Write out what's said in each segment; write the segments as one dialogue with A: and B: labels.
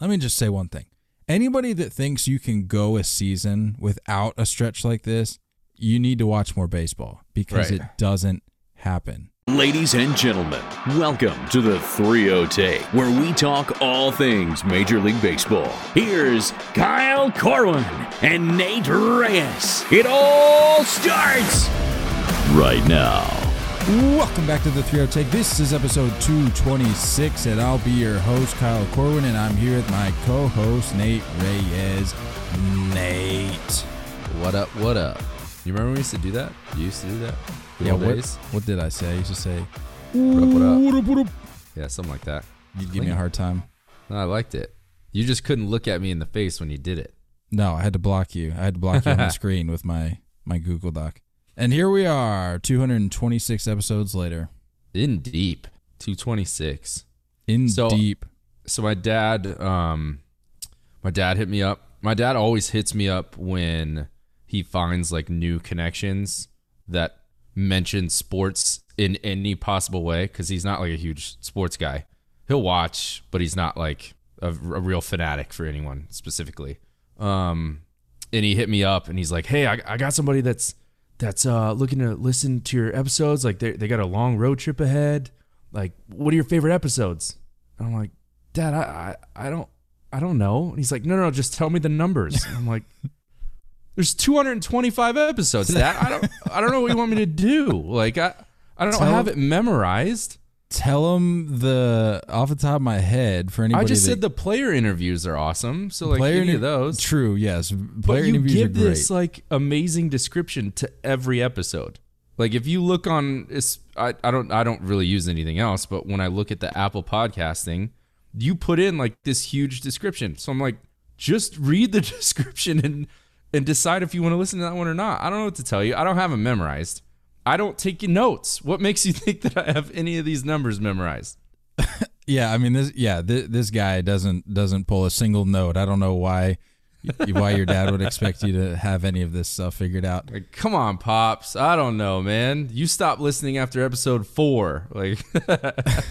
A: let me just say one thing. Anybody that thinks you can go a season without a stretch like this, you need to watch more baseball because
B: Right.
A: it doesn't happen.
C: Ladies and gentlemen, welcome to the 30 Take, where we talk all things Major League Baseball. Here's Kyle Corwin and Nate Reyes. It all starts right now.
A: Welcome back to the 30 Take. This is episode 226, and I'll be your host, Kyle Corwin, and I'm here with my co host, Nate Reyes. Nate.
B: What up? What up? You remember when we used to do that? You used to do that? Good
A: Yeah, what,
B: days?
A: what did I say? I used to say,
B: What up, what up?
A: "What up, what up?"
B: Yeah, something like that.
A: You'd give me a hard time.
B: No, I liked it. You just couldn't look at me in the face when you did it.
A: No, I had to block you. I had to block you on the screen with my, my Google Doc. And here we are, 226 episodes later.
B: In deep. 226.
A: In
B: So-
A: deep.
B: So my dad, um, my dad hit me up. My dad always hits me up when he finds like new connections that mention sports in any possible way because he's not like a huge sports guy. He'll watch, but he's not like a, a real fanatic for anyone specifically. Um, and he hit me up and he's like, "Hey, I, I got somebody that's that's uh looking to listen to your episodes. Like they they got a long road trip ahead. Like, what are your favorite episodes?" And I'm like, Dad, I, I, I don't I don't know. And he's like, No, no, no, just tell me the numbers. And I'm like, There's 225 episodes. Dad, I don't I don't know what you want me to do. Like I I don't
A: Tell-
B: have it memorized.
A: Tell them the, off the top of my head, for anybody
B: I just
A: that,
B: said the player interviews are awesome. So like
A: player
B: any of those.
A: True, yes.
B: But
A: Player
B: you
A: interviews
B: give
A: are great.
B: this like amazing description to every episode. Like if you look on, I, I don't I don't really use anything else, but when I look at the Apple podcasting, you put in like this huge description. So I'm like, just read the description and and decide if you want to listen to that one or not. I don't know what to tell you. I don't have them memorized. I don't take notes. What makes you think that I have any of these numbers memorized?
A: Yeah, I mean this. Yeah, th- this guy doesn't doesn't pull a single note. I don't know why why your dad would expect you to have any of this stuff figured out.
B: Like, come on, pops. I don't know, man. You stopped listening after episode four. Like,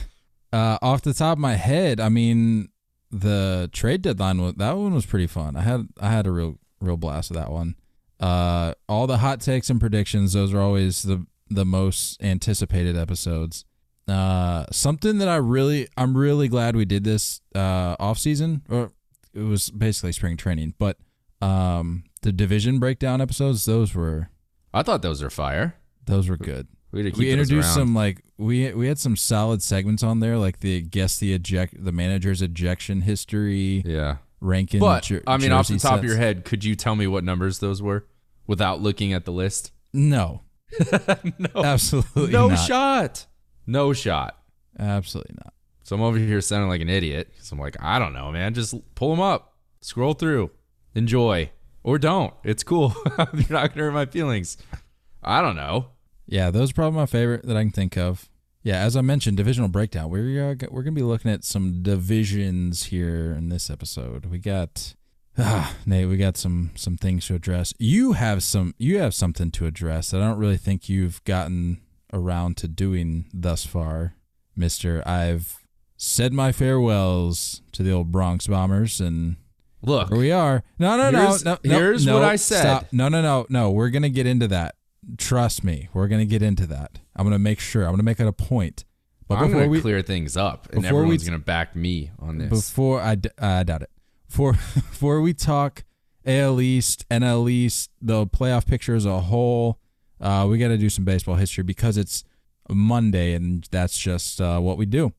A: Uh, off the top of my head, I mean the trade deadline was that one was pretty fun. I had I had a real real blast with that one. Uh, all the hot takes and predictions; those are always the the most anticipated episodes. Uh, something that I really I'm really glad we did this uh off season or it was basically spring training, but um the division breakdown episodes those were
B: I thought those were fire.
A: those were good.
B: We, had to keep
A: we introduced
B: around.
A: some like we we had some solid segments on there, like the guess the eject the manager's ejection history,
B: Yeah.
A: ranking.
B: But,
A: jer-
B: I mean, off the top of your head, could you tell me what numbers those were without looking at the list?
A: no,
B: no.
A: absolutely
B: no
A: not.
B: shot. No shot.
A: absolutely not.
B: So I'm over here sounding like an idiot. So I'm like, I don't know, man. Just pull them up, scroll through, enjoy, or don't. It's cool. You're not to hurt my feelings. I don't know.
A: Yeah, those are probably my favorite that I can think of. Yeah, as I mentioned, divisional breakdown. We're uh, we're gonna be looking at some divisions here in this episode. We got ah, Nate. We got some some things to address. You have some you have something to address that I don't really think you've gotten around to doing thus far, Mister. I've said my farewells to the old Bronx Bombers, and
B: Look,
A: here we are. No, no, no, no. no,
B: here's
A: no,
B: what I said.
A: Stop. No, no, no, no. We're gonna get into that. Trust me, we're gonna get into that. I'm gonna make sure. I'm gonna make it a point. But
B: I'm
A: before
B: going
A: we
B: clear things up, and
A: we
B: everyone's going to back me on this.
A: before I, d- I doubt it. Before before we talk AL East, NL East, the playoff picture as a whole, uh, we got to do some baseball history because it's Monday and that's just uh, what we do.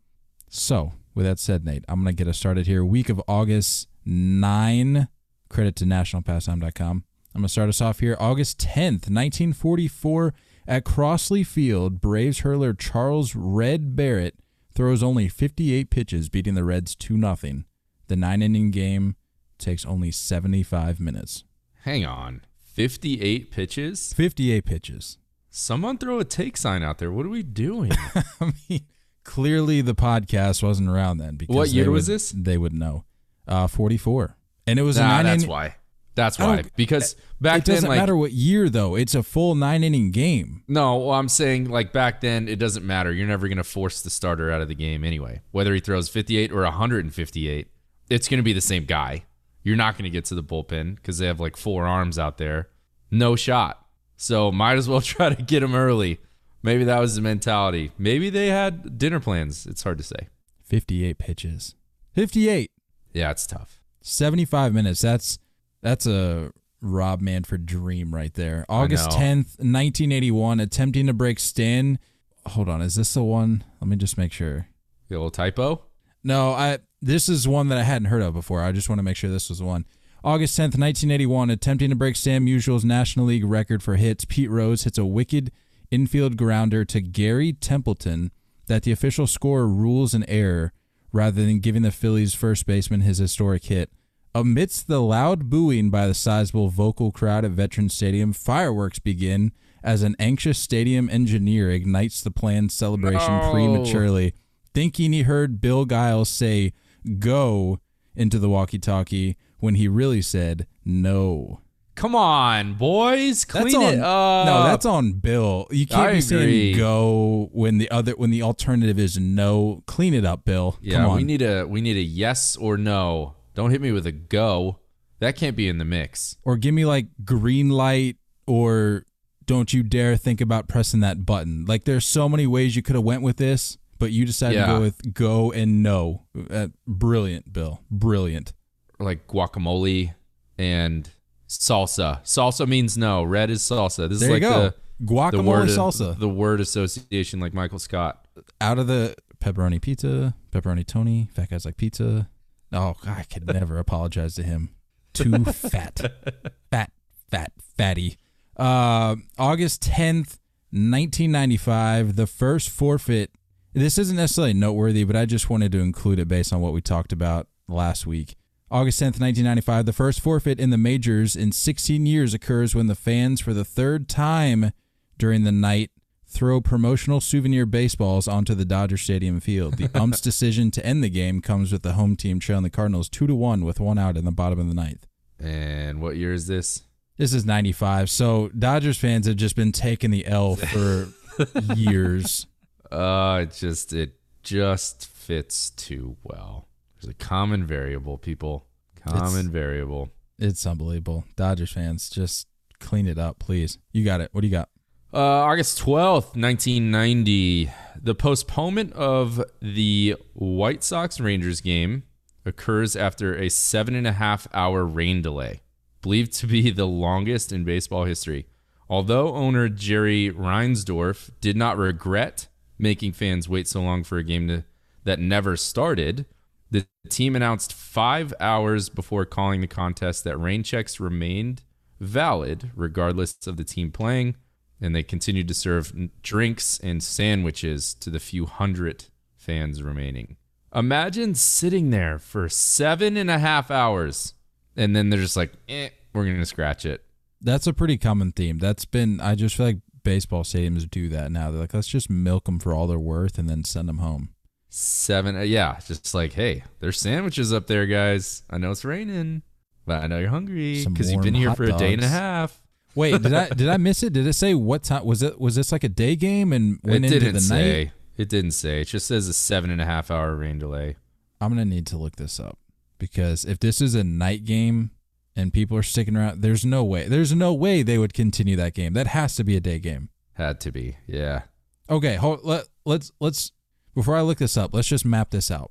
A: So, with that said, Nate, I'm gonna get us started here. Week of August nine. Credit to nationalpastime.com. I'm gonna start us off here. August 10th, 1944, at Crosley Field, Braves hurler Charles Red Barrett throws only 58 pitches, beating the Reds 2 0. The nine inning game takes only 75 minutes.
B: Hang on. 58 pitches?
A: 58 pitches.
B: Someone throw a take sign out there. What are we doing?
A: I mean, clearly the podcast wasn't around then. Because
B: What year was
A: would-
B: this?
A: They would know. Uh, 44. And it was a
B: nah,
A: nine
B: that's why. That's why. Because back then.
A: it doesn't
B: then, like,
A: matter what year, though. It's a full nine inning game.
B: no, well, I'm saying, like, back then, it doesn't matter. You're never going to force the starter out of the game anyway. Whether he throws 58 or 158, it's going to be the same guy. You're not going to get to the bullpen because they have like four arms out there. No shot. So might as well try to get him early. Maybe that was the mentality. Maybe they had dinner plans. It's hard to say.
A: 58 pitches. 58.
B: Yeah, it's tough.
A: 75 minutes. That's that's a Rob Manfred dream right there. August 10th, 1981, attempting to break Stan. Hold on, is this the one? Let me just make sure.
B: A little typo.
A: No, I this is one that I hadn't heard of before. I just want to make sure this was the one. August 10th, 1981, attempting to break Stan Musial's National League record for hits, Pete Rose hits a wicked infield grounder to Gary Templeton that the official score rules an error rather than giving the Phillies first baseman his historic hit. Amidst the loud booing by the sizable vocal crowd at Veterans Stadium, fireworks begin as an anxious stadium engineer ignites the planned celebration
B: No.
A: prematurely, thinking he heard Bill Giles say, go into the walkie talkie when he really said no.
B: Come on, boys, clean
A: That's on,
B: it up.
A: No, that's on Bill. You can't
B: I
A: be
B: agree.
A: saying go when the other when the alternative is no. Clean it up, Bill.
B: yeah.
A: Come on.
B: We need a we need a yes or no. Don't hit me with a go. That can't be in the mix.
A: or give me like green light or don't you dare think about pressing that button. Like there's so many ways you could have went with this, but you decided to go with go and no. Uh, brilliant, Bill. Brilliant.
B: Like guacamole and salsa. Salsa means no. Red is salsa. This
A: There
B: is like
A: you go.
B: the the
A: Guacamole
B: word
A: salsa.
B: the word association like Michael Scott.
A: Out of the pepperoni pizza, pepperoni Tony, fat guys like pizza. Oh, I could never apologize to him. Too fat. Fat, fat, fatty. Uh, August 10th, 1995, the first forfeit. This isn't necessarily noteworthy, but I just wanted to include it based on what we talked about last week. August 10th, 1995, the first forfeit in the majors in 16 years occurs when the fans, for the third time during the night, throw promotional souvenir baseballs onto the Dodger Stadium field. The ump's decision to end the game comes with the home team trailing the Cardinals 2 to 1 with one out in the bottom of the ninth.
B: And what year is this?
A: This is 95. So Dodgers fans have just been taking the L for years.
B: Uh, it just it just fits too well. There's a common variable, people. Common
A: It's-
B: variable.
A: It's unbelievable. Dodgers fans, just clean it up, please. You got it. What do you got?
B: Uh, August 12th, 1990. The postponement of the White Sox Rangers game occurs after a seven and a half hour rain delay, believed to be the longest in baseball history. Although owner Jerry Reinsdorf did not regret making fans wait so long for a game to, that never started, the team announced five hours before calling the contest that rain checks remained valid regardless of the team playing, and they continued to serve drinks and sandwiches to the few hundred fans remaining. Imagine sitting there for seven and a half hours, and then they're just like, eh, we're going to scratch it.
A: That's a pretty common theme. That's been, I just feel like baseball stadiums do that now. They're like, let's just milk them for all they're worth and then send them home.
B: Seven, uh, yeah, just like, hey, there's sandwiches up there, guys. I know it's raining, but I know you're hungry because you've been here for a day and a half.
A: Wait, did I did I miss it? Did it say what time was it? Was this like a day game and
B: It
A: went into
B: didn't
A: the
B: say.
A: night?
B: It didn't say. It just says a seven and a half hour rain delay.
A: I'm gonna need to look this up because if this is a night game and people are sticking around, there's no way. There's no way they would continue that game. That has to be a day game.
B: Had to be. Yeah.
A: Okay, hold, let let's let's before I look this up, let's just map this out.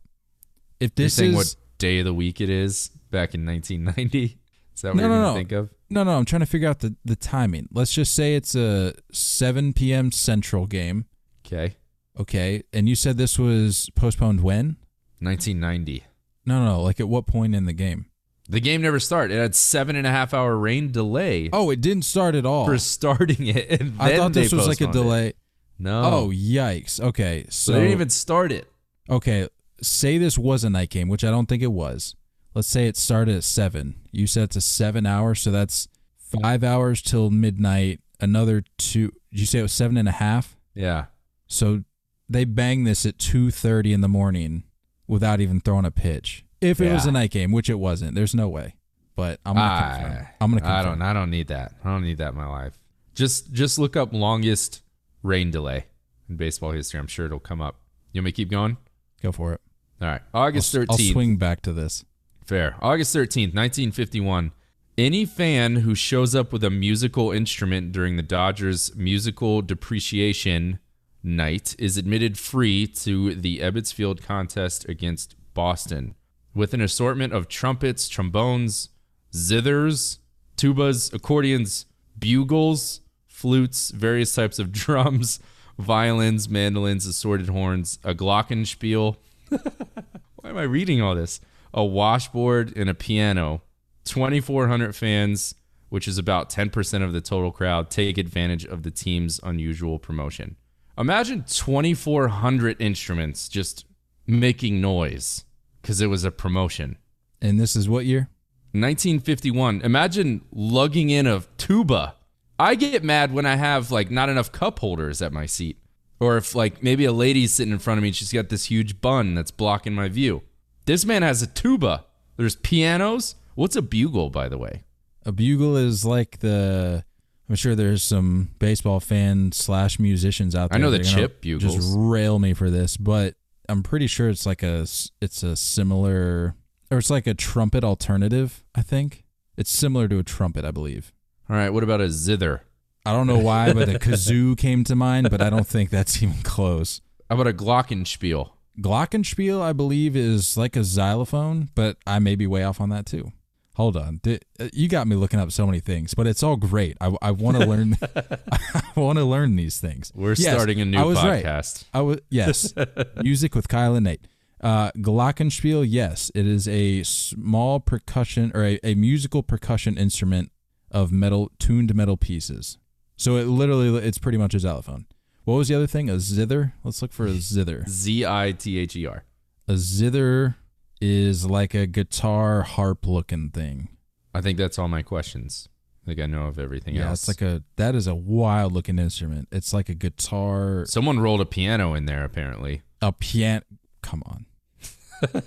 A: If
B: You're
A: this
B: saying
A: is
B: what day of the week it is back in 1990? Is that what
A: No,
B: you're
A: no,
B: gonna
A: no.
B: think of?
A: no, no, I'm trying to figure out the the timing. Let's just say it's a 7 p.m. Central game.
B: Okay.
A: Okay, and you said this was postponed when?
B: 1990.
A: No, no, no. Like at what point in the game?
B: The game never started. It had seven and a half hour rain delay
A: Oh, it didn't start at all.
B: for starting it. And
A: I
B: then
A: thought this
B: they
A: was like a
B: postponed it.
A: delay.
B: No.
A: Oh, yikes. Okay,
B: so
A: so
B: they didn't even start it.
A: okay. Say this was a night game, which I don't think it was. Let's say it started at seven. You said it's a seven hour, so that's five hours till midnight. Another two. Did you say it was seven and a half?
B: Yeah.
A: So they bang this at two thirty in the morning without even throwing a pitch. If it was a night game, which it wasn't, there's no way. But I'm gonna
B: I,
A: confirm. I'm gonna confirm.
B: I don't. I don't need that. I don't need that in my life. Just just look up longest rain delay in baseball history. I'm sure it'll come up. You want me to keep going?
A: Go for it.
B: All right. August
A: I'll, I'll swing back to this.
B: Fair. August 13th, 1951. Any fan who shows up with a musical instrument during the Dodgers musical depreciation night is admitted free to the Ebbets Field contest against Boston with an assortment of trumpets, trombones, zithers, tubas, accordions, bugles, flutes, various types of drums, violins, mandolins, assorted horns, a glockenspiel. Why am I reading all this? A washboard and a piano. 2,400 fans, which is about 10% of the total crowd, take advantage of the team's unusual promotion. Imagine 2,400 instruments just making noise because it was a promotion.
A: And this is what year?
B: 1951. Imagine lugging in a tuba. I get mad when I have like not enough cup holders at my seat. Or if like maybe a lady's sitting in front of me and she's got this huge bun that's blocking my view. This man has a tuba. There's pianos. What's a bugle, by the way?
A: A bugle is like the. I'm sure there's some baseball fan slash musicians out there.
B: I know the
A: that are gonna
B: chip bugles.
A: Just rail me for this, but I'm pretty sure it's like a It's a similar, or it's like a trumpet alternative. I think it's similar to a trumpet. I believe.
B: All right, what about a zither?
A: I don't know why, but a kazoo came to mind, but I don't think that's even close.
B: How about a glockenspiel?
A: Glockenspiel, I believe, is like a xylophone, but I may be way off on that too. Hold on, Di- uh, you got me looking up so many things, but it's all great. I, I want to learn. I want to learn these things.
B: We're
A: Yes,
B: starting a new
A: I was right.
B: podcast.
A: I was yes, music with Kyle and Nate. Uh, Glockenspiel, yes, it is a small percussion or a, a musical percussion instrument of metal tuned metal pieces. So it literally it's pretty much a xylophone. What was the other thing? A zither. Let's look for a zither.
B: Z I T H E R.
A: A zither is like a guitar harp looking thing.
B: I think that's all my questions. I think I know of everything
A: Yeah,
B: else.
A: it's like a that is a wild looking instrument. It's like a guitar,
B: Someone rolled a piano in there, apparently.
A: a piano. Come on,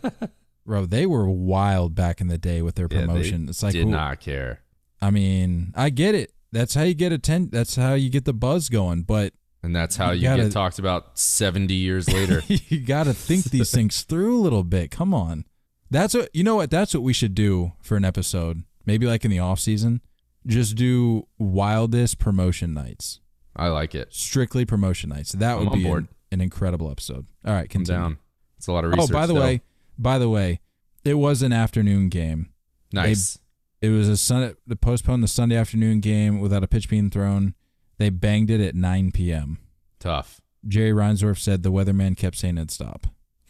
A: bro. They were wild back in the day with their
B: Yeah,
A: promotion. it's like,
B: Did
A: who-
B: not care.
A: I mean, I get it. That's how you get atten- That's how you get the buzz going. But
B: And that's how
A: You
B: you,
A: gotta-
B: get talked about 70 years later.
A: you got to think these things through a little bit. Come on. That's what you know what that's what we should do for an episode. Maybe like in the off season, just do wildest promotion nights.
B: I like it.
A: Strictly promotion nights. That
B: I'm
A: would be. An, an incredible episode. All right,
B: Come down. It's a lot of research.
A: Oh, by the
B: though.
A: way, by the way, it was an afternoon game.
B: nice.
A: It was a Sunday. They postponed the Sunday afternoon game without a pitch being thrown. They banged it at 9 p.m.
B: Tough.
A: Jerry Reinsdorf said the weatherman kept saying it'd stop.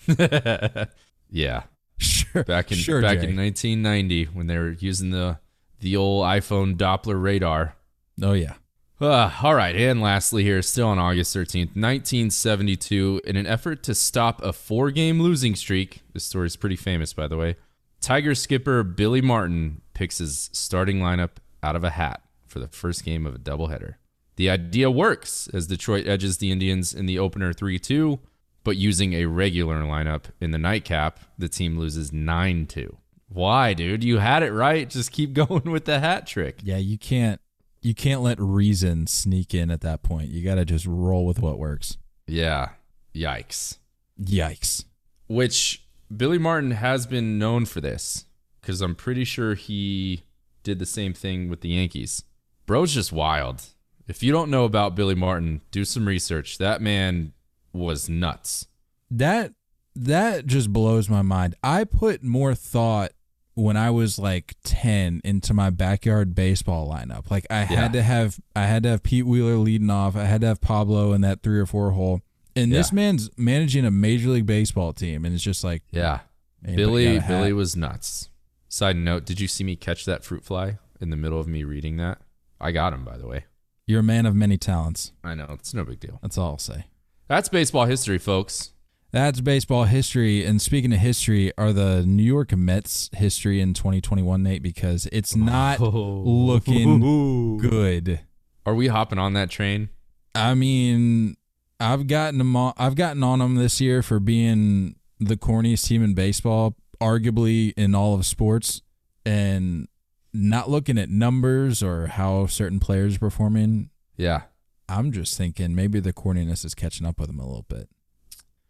B: yeah.
A: Sure.
B: Back in
A: sure,
B: back
A: Jerry.
B: in 1990 when they were using the the old iPhone Doppler radar.
A: Oh yeah.
B: Uh, all right, and lastly, here, still on August 13th, 1972, in an effort to stop a four game losing streak, this story is pretty famous, by the way, Tiger skipper Billy Martin picks his starting lineup out of a hat for the first game of a doubleheader. The idea works as Detroit edges the Indians in the opener 3 2, but using a regular lineup in the nightcap, the team loses 9 2. Why, dude? You had it right. Just keep going with the hat trick.
A: Yeah, you can't you can't let reason sneak in at that point. You got to just roll with what works.
B: Yeah. Yikes.
A: Yikes.
B: which Billy Martin has been known for this because I'm pretty sure he did the same thing with the Yankees. Bro's just wild. If you don't know about Billy Martin, do some research. That man was nuts.
A: That that just blows my mind. I put more thought when I was like 10 into my backyard baseball lineup. Like I
B: Yeah.
A: had to have I had to have Pete Wheeler leading off. I had to have Pablo in that 3 or 4 hole. And this
B: Yeah.
A: man's managing a major league baseball team and it's just like
B: Yeah. Billy
A: you got a hat.
B: Billy was nuts. Side note, did you see me catch that fruit fly in the middle of me reading that? I got him by the way.
A: You're a man of many talents.
B: I know, it's no big deal.
A: That's all I'll say.
B: That's baseball history, folks.
A: That's baseball history. And speaking of history, are the New York Mets history in 2021, Nate? Because it's not oh. looking good.
B: Are we hopping on that train?
A: I mean, I've gotten them. On, I've gotten on them this year for being the corniest team in baseball, arguably in all of sports, and not looking at numbers or how certain players are performing.
B: Yeah.
A: I'm just thinking maybe the corniness is catching up with them a little bit.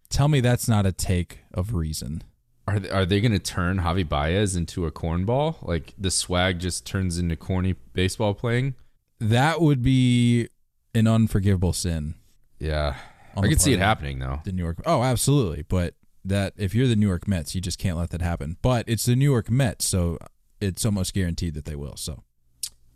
A: Tell me that's not a take of reason.
B: Are they, are they going to turn Javi Baez into a cornball? Like the swag just turns into corny baseball playing?
A: That would be an unforgivable sin.
B: Yeah. I could see it happening though.
A: The New York. Oh, absolutely. But that if you're the New York Mets, you just can't let that happen. But it's the New York Mets, so it's almost guaranteed that they will. So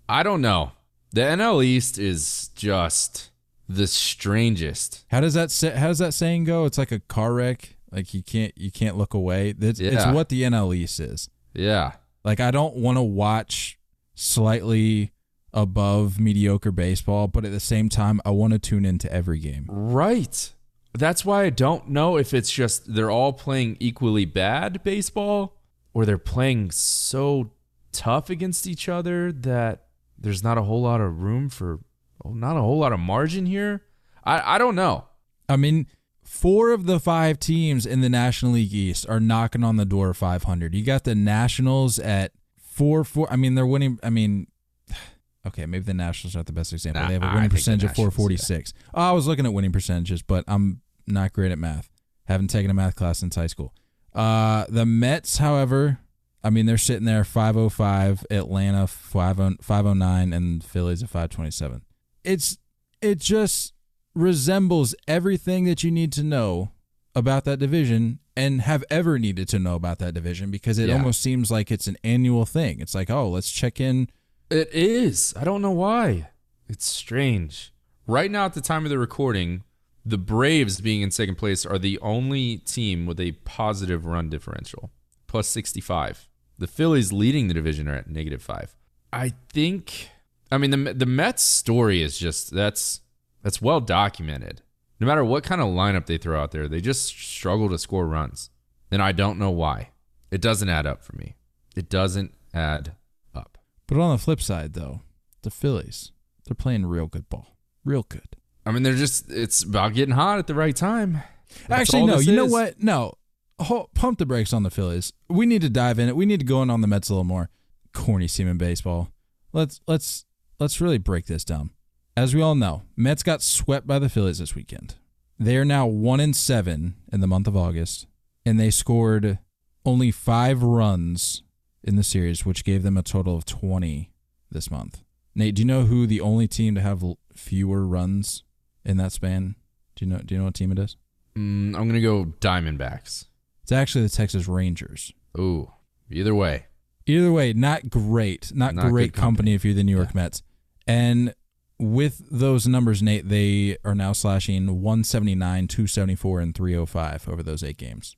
B: I don't know. The NL East is just the strangest.
A: how does that say, how does that saying go? It's like a car wreck. Like you can't you can't look away. It's, it's what the NL East is.
B: Yeah.
A: Like I don't want to watch slightly above mediocre baseball, but at the same time, I want to tune into every game.
B: Right. That's why I don't know if it's just they're all playing equally bad baseball or they're playing so tough against each other that there's not a whole lot of room for oh, not a whole lot of margin here. I, I don't know.
A: I mean, four of the five teams in the National League East are knocking on the door of 500. You got the Nationals at four four. I mean, they're winning. I mean, okay, maybe the Nationals aren't the best example.
B: Nah,
A: they have a winning
B: think
A: percentage of
B: Nationals,
A: 446. Oh, I was looking at winning percentages, but I'm not great at math. Haven't taken a math class since high school. Uh, the Mets, however, I mean, they're sitting there 505, Atlanta 50 509, and Phillies at 527. It's it just resembles everything that you need to know about that division and have ever needed to know about that division because it
B: Yeah.
A: almost seems like it's an annual thing. It's like, oh, let's check in.
B: It is. I don't know why. It's strange. Right now, at the time of the recording, the Braves being in second place are the only team with a positive run differential, plus 65. The Phillies leading the division are at negative five. I think. I mean, the the Mets story is just that's that's well documented. No matter what kind of lineup they throw out there, they just struggle to score runs, and I don't know why. It doesn't add up for me. It doesn't add up.
A: But on the flip side, though, the Phillies, they're playing real good ball. Real good.
B: I mean, they're just, it's about getting hot at the right time. That's
A: Actually, no. You know what? No. Ho- pump the brakes on the Phillies. We need to dive in it. We need to go in on the Mets a little more. Corny semen baseball. Let's let's let's really break this down. As we all know, Mets got swept by the Phillies this weekend. They are now one in seven in the month of August, and they scored only five runs in the series, which gave them a total of twenty this month. Nate, do you know who the only team to have fewer runs in that span? Do you know? Do you know what team it is?
B: Mm, I'm going to go Diamondbacks.
A: It's actually the Texas Rangers.
B: Ooh, either way.
A: Either way, not great, not,
B: Not
A: great company.
B: company.
A: if you're the New York Mets. And with those numbers, Nate, they are now slashing 179, 274, and 305 over those eight games.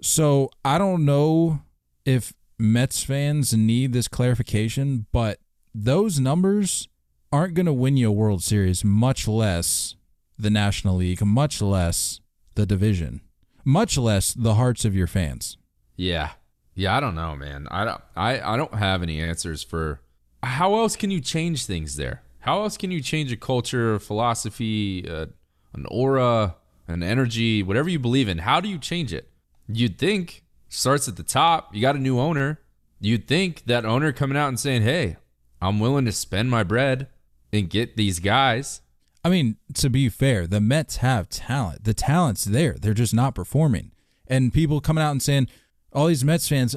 A: So I don't know if Mets fans need this clarification, but those numbers aren't going to win you a World Series, much less the National League, much less the division, much less the hearts of your fans.
B: Yeah. Yeah, I don't know, man. I don't I, I don't have any answers for how else can you change things there? How else can you change a culture, a philosophy, an aura, an energy, whatever you believe in? How do you change it? You'd think starts at the top. You got a new owner. You'd think that owner coming out and saying, "Hey, I'm willing to spend my bread and get these guys."
A: I mean, to be fair, the Mets have talent. The talent's there. They're just not performing. And people coming out and saying, all these Mets fans,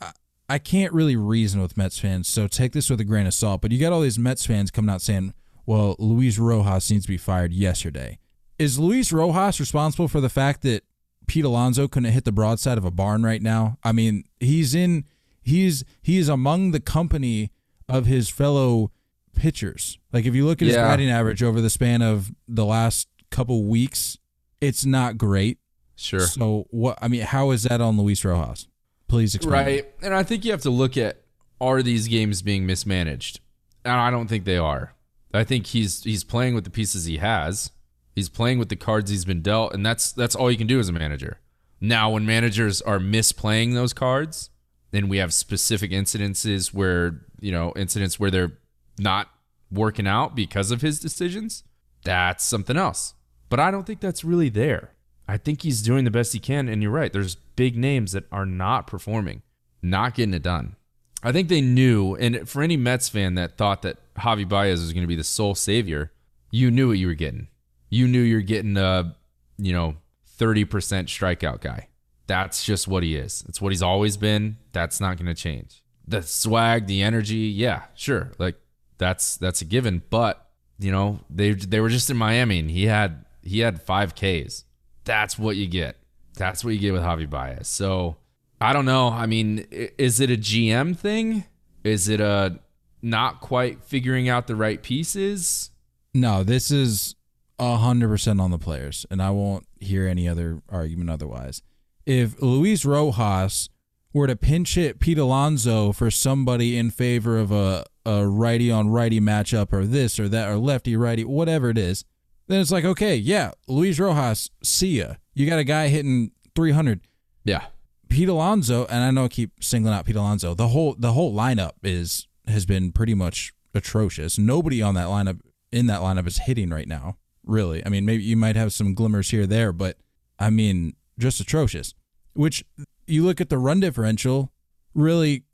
A: I, I can't really reason with Mets fans, so take this with a grain of salt. But you got all these Mets fans coming out saying, well, Luis Rojas needs to be fired yesterday. Is Luis Rojas responsible for the fact that Pete Alonso couldn't hit the broadside of a barn right now? I mean, he's in, he's, he is among the company of his fellow pitchers. Like if you look at his
B: Yeah.
A: batting average over the span of the last couple weeks, it's not great.
B: Sure.
A: So what? I mean, how is that on Luis Rojas? Please explain.
B: Right. And I think you have to look at are these games being mismanaged? And I don't think they are. I think he's he's playing with the pieces he has. He's playing with the cards he's been dealt, and that's that's all you can do as a manager. Now, when managers are misplaying those cards, and we have specific incidences where you know incidents where they're not working out because of his decisions, that's something else. But I don't think that's really there. I think he's doing the best he can, and you're right. There's big names that are not performing, not getting it done. I think they knew, and for any Mets fan that thought that Javi Baez was going to be the sole savior, you knew what you were getting. You knew you're getting a, you know, 30% strikeout guy. That's just what he is. It's what he's always been. That's not going to change. The swag, the energy, yeah, sure. Like that's that's a given, but you know, they they were just in Miami and he had he had 5 Ks. That's what you get. That's what you get with Javi Baez. So, I don't know. I mean, is it a GM thing? Is it a not quite figuring out the right pieces?
A: No, this is hundred percent on the players, and I won't hear any other argument otherwise. If Luis Rojas were to pinch hit Pete Alonso for somebody in favor of a, a righty on righty matchup or this or that or lefty righty, whatever it is, then it's like, okay, yeah, Luis Rojas, see ya. You got a guy hitting 300.
B: Yeah.
A: Pete Alonso, and I know I keep singling out Pete Alonso. The whole the whole lineup is has been pretty much atrocious. Nobody on that lineup in that lineup is hitting right now. Really, I mean, maybe you might have some glimmers here or there, but I mean, just atrocious. Which you look at the run differential, really,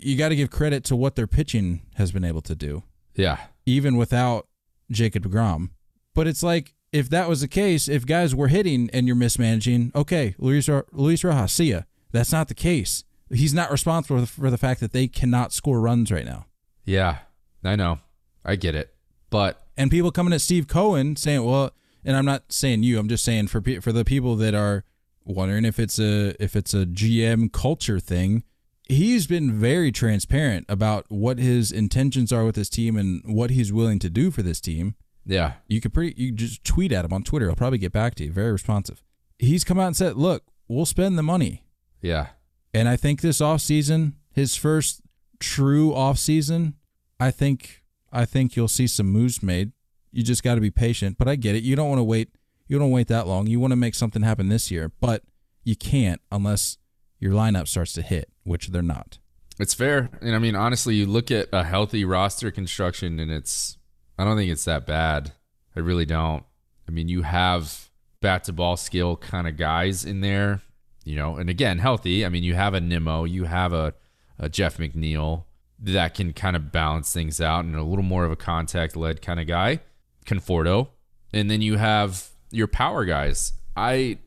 A: you got to give credit to what their pitching has been able to do,
B: Yeah.
A: even without Jacob deGrom. But it's like if that was the case, if guys were hitting and you're mismanaging, okay, Luis Luis Rojas, see ya. That's not the case. He's not responsible for the fact that they cannot score runs right now.
B: Yeah. I know. I get it. But
A: And people coming at Steve Cohen saying, "Well," and I'm not saying you. I'm just saying for for the people that are wondering if it's a if it's a GM culture thing. He's been very transparent about what his intentions are with his team and what he's willing to do for this team.
B: yeah.
A: You could pretty you just tweet at him on Twitter. He'll probably get back to you. Very responsive. He's come out and said, "Look, we'll spend the money."
B: Yeah.
A: And I think this offseason, his first true offseason, I think I think you'll see some moves made. You just got to be patient, but I get it. You don't want to wait you don't wait that long. You want to make something happen this year, but you can't unless your lineup starts to hit, which they're not.
B: It's fair. And I mean, honestly, you look at a healthy roster construction and it's, I don't think it's that bad. I really don't. I mean, you have bat to ball skill kind of guys in there, you know, and again, healthy. I mean, you have a Nimmo, you have a, a Jeff McNeil that can kind of balance things out and a little more of a contact led kind of guy, Conforto. And then you have your power guys. I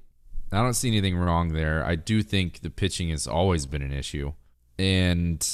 B: I don't see anything wrong there. I do think the pitching has always been an issue. And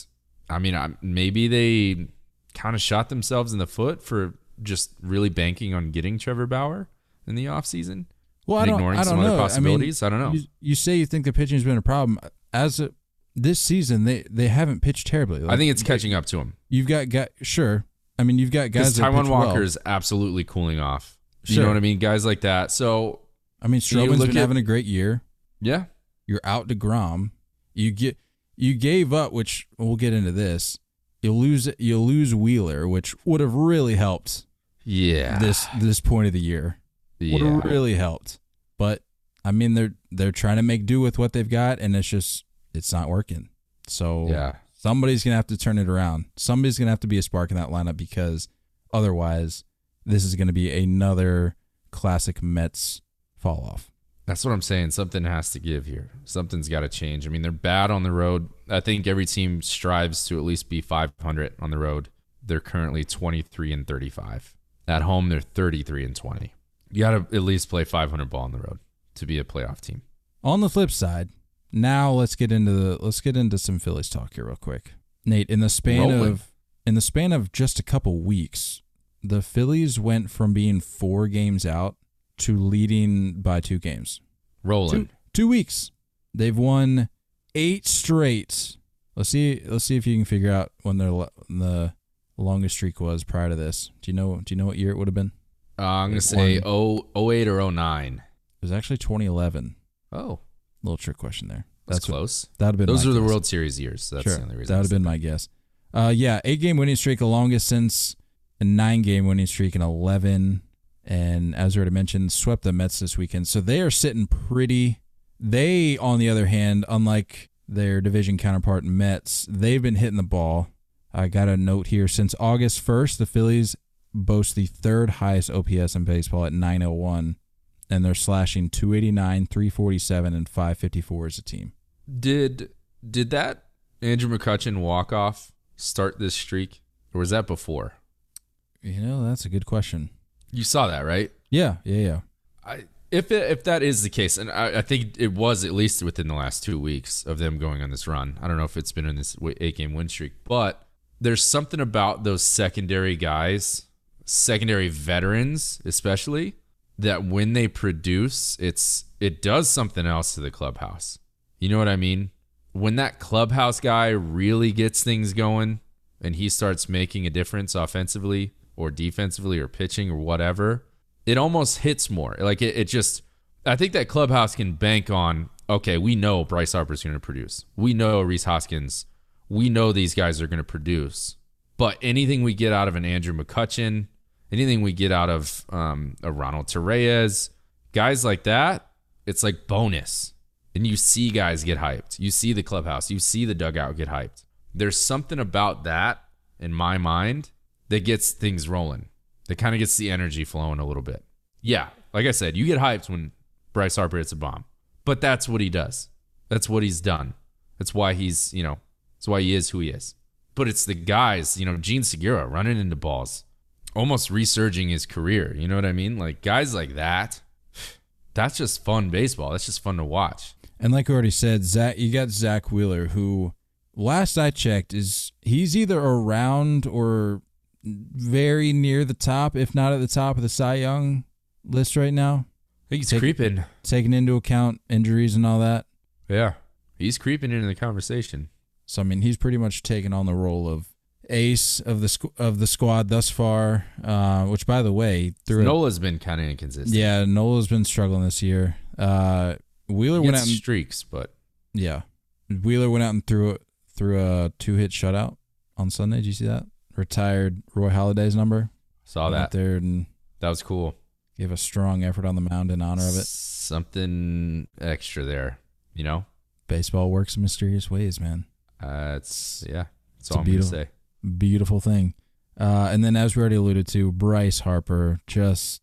B: I mean, I- maybe they kind of shot themselves in the foot for just really banking on getting Trevor Bauer in the offseason.
A: Well, I don't,
B: ignoring
A: I
B: some
A: don't
B: other
A: know.
B: possibilities. I,
A: I,
B: don't know.
A: You, you say you think the pitching's been a problem. As a, this season, they they haven't pitched terribly.
B: I think it's catching up to him.
A: you've got guys. Sure, I mean you've got guys. Taijuan
B: Walker
A: well.
B: is absolutely cooling off. You
A: Sure.
B: know what I mean? Guys like that. So,
A: I mean, Stroman's been
B: at-
A: having a great year.
B: yeah.
A: You're out to Grom. You get you gave up, which we'll get into this. You lose you lose Wheeler, which would have really helped
B: Yeah.
A: this this point of the year. Would have really helped. But I mean, they're they're trying to make do with what they've got, and it's just it's not working. So
B: Yeah.
A: somebody's gonna have to turn it around. Somebody's gonna have to be a spark in that lineup because otherwise, this is gonna be another classic Mets fall off.
B: That's what I'm saying. Something has to give here. Something's got to change. I mean, they're bad on the road. I think every team strives to at least be 500 on the road. They're currently 23 and 35. At home, they're 33 and 20. You got to at least play 500 ball on the road to be a playoff team.
A: On the flip side, now let's get into the let's get into some Phillies talk here real quick. Nate, in the span
B: Rolling.
A: of in the span of just a couple weeks, the Phillies went from being four games out to leading by two games.
B: Rolling.
A: Two, two weeks. They've won eight straight. Let's see. Let's see if you can figure out when their the longest streak was prior to this. Do you know? Do you know what year it would have been?
B: Uh, I'm to say
A: won-
B: 0, 08 or 09.
A: It was actually 2011.
B: Oh,
A: Little trick question there.
B: that's,
A: what-
B: close.
A: That would have been.
B: Those are the. World Series years. So that's
A: sure,
B: the only reason.
A: That would have been my guess. Uh, yeah, eight game winning streak, the longest since a nine game winning streak in 11. And as I already mentioned, swept the Mets this weekend. So they are sitting pretty. They, on the other hand, unlike their division counterpart Mets, they've been hitting the ball. I got a note here. Since August 1st, the Phillies boast the third highest OPS in baseball at 901. And they're slashing 289, 347, and 554 as a team.
B: Did did that Andrew McCutchen walk off start this streak, or was that before?
A: You know, that's a good question.
B: You saw that, right?
A: Yeah, yeah, yeah.
B: I if it, if that is the case, and I, I think it was at least within the last two weeks of them going on this run. I don't know if it's been in this eight game win streak, but there's something about those secondary guys, secondary veterans especially, that when they produce, it's it does something else to the clubhouse. You know what I mean? When that clubhouse guy really gets things going and he starts making a difference offensively or defensively or pitching or whatever, it almost hits more. Like it, it just I think that clubhouse can bank on, okay, we know Bryce Harper's gonna produce. We know Rhys Hoskins. We know these guys are gonna produce. But anything we get out of an Andrew McCutchen, anything we get out of um, a Ronald Torreyes, guys like that, it's like bonus. And you see guys get hyped. You see the clubhouse. You see the dugout get hyped. There's something about that in my mind that gets things rolling. That kind of gets the energy flowing a little bit. Yeah, like I said, you get hyped when Bryce Harper hits a bomb, but that's what he does. That's what he's done. That's why he's, you know, that's why he is who he is. But it's the guys, you know, Jean Segura running into balls, almost resurging his career. You know what I mean? Like guys like that, that's just fun baseball. That's just fun to watch.
A: And like I already said, Zack, you got Zack Wheeler, who last I checked is he's either around or very near the top, if not at the top of the Cy Young list right now.
B: I think he's
A: Take-
B: creeping.
A: Taking into account injuries and all that.
B: Yeah, he's creeping into the conversation.
A: So I mean, he's pretty much taken on the role of ace of the squ- of the squad thus far. Uh, which, by the way, through
B: Nola's been kind of inconsistent.
A: yeah, Nola's been struggling this year. Uh, Wheeler
B: he
A: went out and
B: streaks, but
A: yeah, Wheeler went out and threw threw a two hit shutout on Sunday. Did you see that? Retired Roy Halladay's number.
B: saw
A: Went
B: that.
A: there and
B: That was cool.
A: gave a strong effort on the mound in honor of it.
B: Something extra there, you know.
A: Baseball works in mysterious ways, man.
B: Uh, it's yeah. That's
A: It's
B: all
A: a
B: I'm
A: beautiful-
B: say.
A: Beautiful thing. Uh, and then, as we already alluded to, Bryce Harper just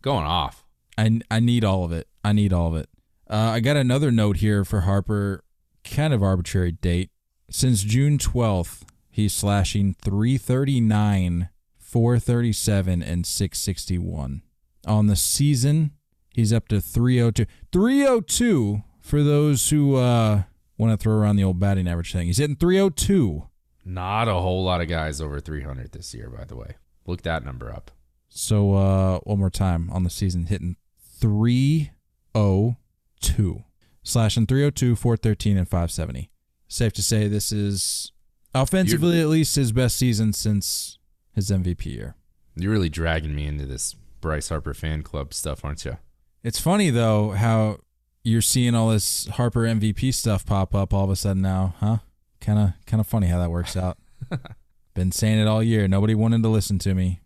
B: Going off.
A: I I need all of it. I need all of it. Uh, I got another note here for Harper, kind of arbitrary date. Since June 12th, he's slashing 339, 437, and 661. On the season, he's up to 302. 302 for those who uh, want to throw around the old batting average thing. He's hitting 302.
B: Not a whole lot of guys over 300 this year, by the way. Look that number up.
A: So uh, one more time on the season, hitting 302, slashing 302, 413, and 570. Safe to say this is offensively at least his best season since his MVP year.
B: You're really dragging me into this Bryce Harper fan club stuff, aren't you?
A: It's funny though how you're seeing all this Harper MVP stuff pop up all of a sudden now, huh? Kind of kind of funny how that works out. Been saying it all year. Nobody wanted to listen to me.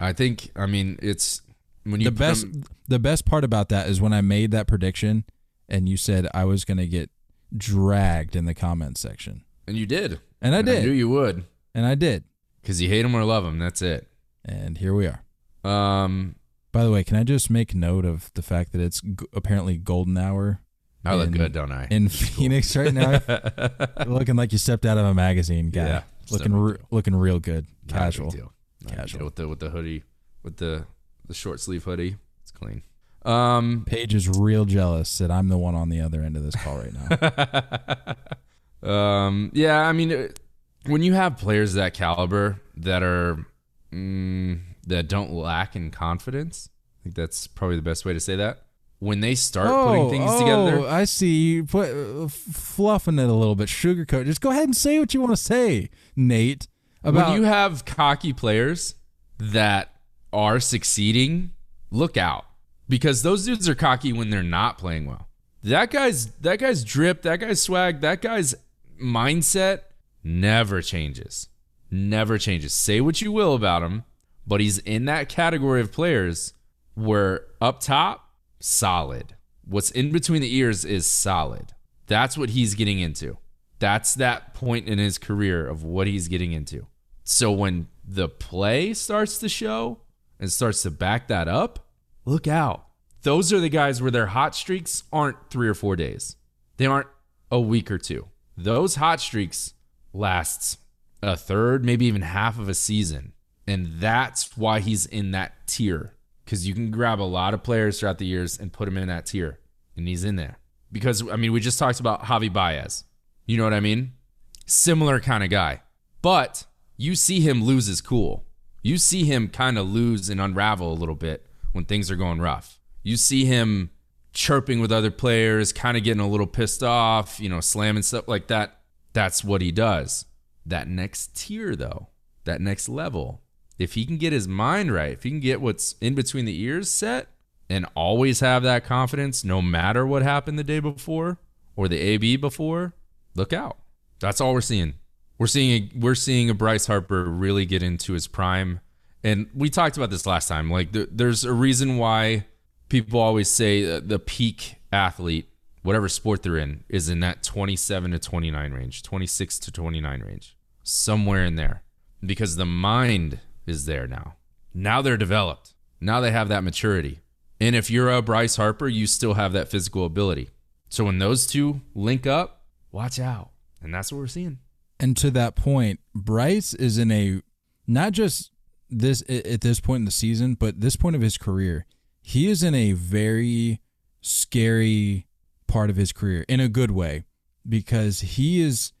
B: I think. I mean, it's when you
A: the best
B: him-
A: the best part about that is when I made that prediction and you said I was going to get dragged in the comment section.
B: and you did,
A: And I
B: I
A: did.
B: I knew you would,
A: and I did.
B: because you hate him or love him. That's it.
A: And here we are.
B: Um,
A: By the way, can I just make note of the fact that it's g- apparently golden hour
B: I look good, don't I?
A: in Phoenix right now? looking like you stepped out of a magazine, guy.
B: Yeah,
A: looking re- looking real good.
B: Not
A: Casual.
B: deal. Not a big
A: Casual.
B: with the with the hoodie, with the the short sleeve hoodie. It's clean. Um,
A: Paige is real jealous that I'm the one on the other end of this call right now.
B: um, yeah, I mean, when you have players that caliber that are mm, that don't lack in confidence, I think that's probably the best way to say that. When they start putting things
A: oh,
B: together,
A: I see. You put uh, fluffing it a little bit, sugarcoat. Just go ahead and say what you want to say, Nate. About
B: when you have cocky players that are succeeding, look out because those dudes are cocky when they're not playing well. That guy's that guy's drip, that guy's swag, that guy's mindset never changes. Never changes. Say what you will about him, but he's in that category of players where up top, solid. What's in between the ears is solid. That's what he's getting into. That's that point in his career of what he's getting into. So when the play starts to show and starts to back that up, look out. Those are the guys where their hot streaks aren't three or four days. They aren't a week or two. Those hot streaks lasts a third, maybe even half of a season. And that's why he's in that tier because you can grab a lot of players throughout the years and put him in that tier, and he's in there. Because I mean, we just talked about Javi Baez. You know what I mean? Similar kind of guy, but you see him lose his cool. You see him kind of lose and unravel a little bit when things are going rough. You see him chirping with other players, kind of getting a little pissed off, you know, slamming stuff like that. That's what he does. That next tier, though, that next level, if he can get his mind right, if he can get what's in between the ears set and always have that confidence no matter what happened the day before or the AB before, look out. That's all we're seeing. We're seeing a, we're seeing a Bryce Harper really get into his prime. And we talked about this last time. Like th- there's a reason why people always say the peak athlete, whatever sport they're in, is in that 27 to 29 range, 26 to 29 range, somewhere in there, because the mind is there now. Now they're developed. Now they have that maturity. And if you're a Bryce Harper, you still have that physical ability. So when those two link up, watch out. And that's what we're seeing.
A: And to that point, Bryce is in a not just this at this point in the season, but this point of his career he is in a very scary part of his career in a good way because he is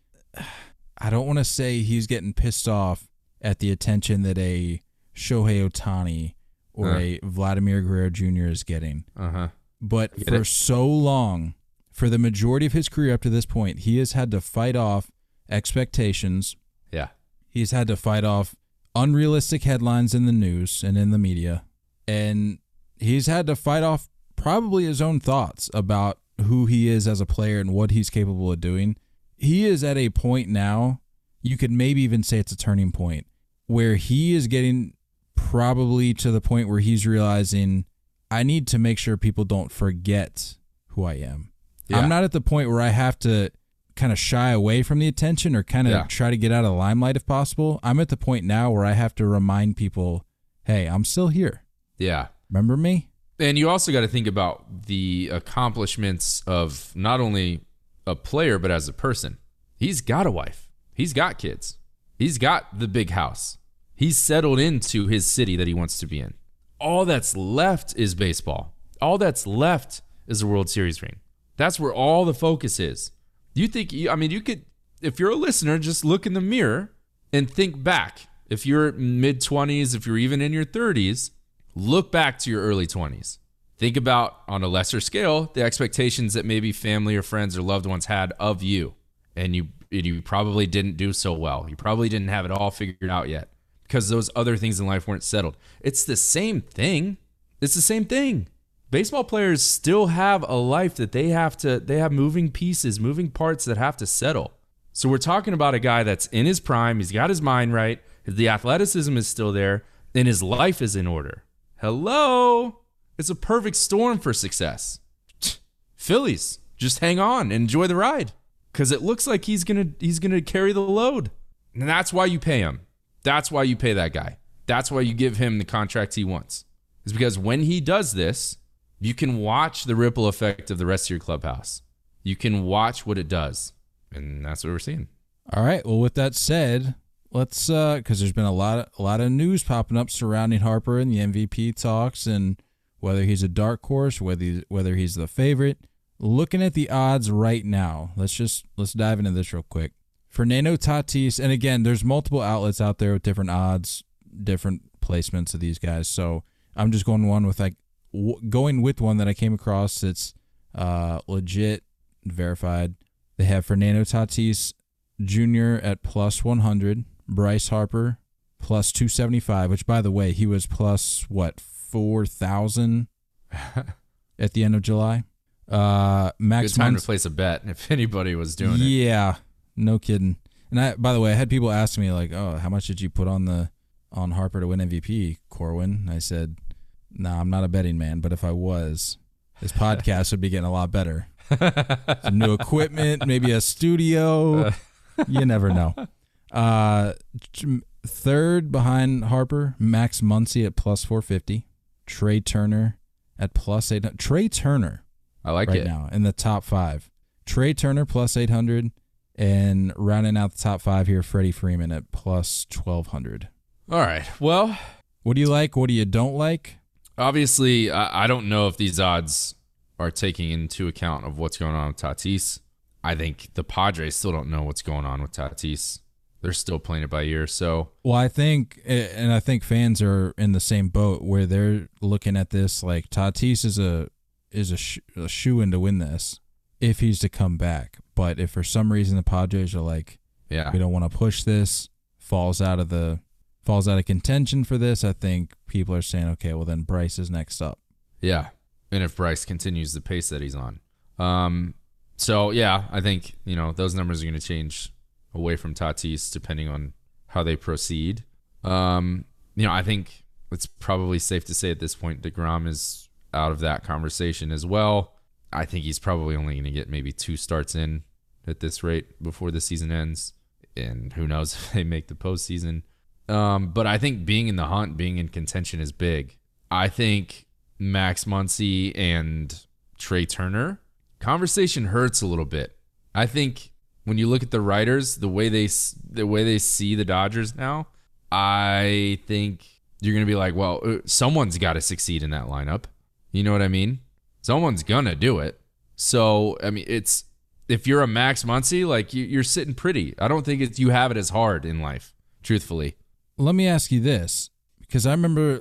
A: I don't want to say he's getting pissed off at the attention that a Shohei Ohtani or
B: Uh.
A: a Vladimir Guerrero Jr. is getting.
B: Uh-huh.
A: But
B: Get
A: for
B: it.
A: so long, for the majority of his career up to this point, he has had to fight off expectations.
B: Yeah.
A: He's had to fight off unrealistic headlines in the news and in the media. And he's had to fight off probably his own thoughts about who he is as a player and what he's capable of doing. He is at a point now, you could maybe even say it's a turning point, where he is getting probably to the point where he's realizing I need to make sure people don't forget who I am.
B: Yeah.
A: I'm not at the point where I have to kind of shy away from the attention or kind of
B: Yeah.
A: try to get out of the limelight if possible. I'm at the point now where I have to remind people, hey, I'm still here.
B: Yeah.
A: Remember me?
B: And you also got to think about the accomplishments of not only a player, but as a person. He's got a wife, he's got kids, he's got the big house, he's settled into his city that he wants to be in. All that's left is baseball. All that's left is a World Series ring. That's where all the focus is. You think, I mean, you could, if you're a listener, just look in the mirror and think back. If you're mid 20s, if you're even in your 30s, look back to your early 20s. Think about, on a lesser scale, the expectations that maybe family or friends or loved ones had of you. And you, you probably didn't do so well. You probably didn't have it all figured out yet because those other things in life weren't settled. It's the same thing. It's the same thing. Baseball players still have a life that they have to, they have moving pieces, moving parts that have to settle. So we're talking about a guy that's in his prime. He's got his mind right. The athleticism is still there, and his life is in order. Hello. It's a perfect storm for success. Phillies, just hang on and enjoy the ride cuz it looks like he's going to he's going to carry the load. And that's why you pay him. That's why you pay that guy. That's why you give him the contract he wants. Is because when he does this, you can watch the ripple effect of the rest of your clubhouse. You can watch what it does. And that's what we're seeing.
A: All right. Well, with that said, let's uh because there's been a lot of a lot of news popping up surrounding Harper and the MVP talks and whether he's a dark horse, whether he's, whether he's the favorite. Looking at the odds right now, let's just let's dive into this real quick. Fernando Tatis, and again, there's multiple outlets out there with different odds, different placements of these guys. So I'm just going one with like w- going with one that I came across that's uh, legit, verified. They have Fernando Tatis Jr. at plus 100, Bryce Harper plus 275, which by the way, he was plus what 4,000 at the end of July. Uh, Max
B: Good time
A: Muncy-
B: to place a bet if anybody was doing it.
A: yeah, no kidding. And I, by the way, I had people ask me like, "Oh, how much did you put on the on Harper to win MVP, Corwin?" I said, "Nah, I'm not a betting man, but if I was, this podcast would be getting a lot better. Some new equipment, maybe a studio. You never know." Uh, third behind Harper, Max Muncy at plus 450, Trea Turner at plus 800. Trea Turner
B: I like
A: right
B: it.
A: now in the top five. Trea Turner plus 800 and rounding out the top five here, Freddie Freeman at plus 1200.
B: All right. Well,
A: What do you like? What do you don't like?
B: Obviously, I, I don't know if these odds are taking into account of what's going on with Tatis. I think the Padres still don't know what's going on with Tatis. They're still playing it by ear. So
A: Well, I think, and I think fans are in the same boat where they're looking at this like Tatis is a is a, sh- a shoo in to win this if he's to come back. But if for some reason the Padres are like,
B: yeah,
A: we don't want to push this, falls out of the falls out of contention for this, I think people are saying, okay, well then Bryce is next up.
B: Yeah. And if Bryce continues the pace that he's on. Um so yeah, I think, you know, those numbers are going to change away from Tatis depending on how they proceed. Um you know, I think it's probably safe to say at this point deGrom is out of that conversation as well. I think he's probably only going to get maybe two starts in at this rate before the season ends. And who knows if they make the postseason. Um, but I think being in the hunt, being in contention is big. I think Max Muncy and Trea Turner conversation hurts a little bit. I think when you look at the writers, the way they the way they see the Dodgers now, I think you're gonna be like, well, uh, someone's got to succeed in that lineup. You know what I mean? Someone's gonna do it. So I mean, it's if you're a Max Muncy, like you, you're sitting pretty. I don't think it's you have it as hard in life, truthfully.
A: Let me ask you this, because I remember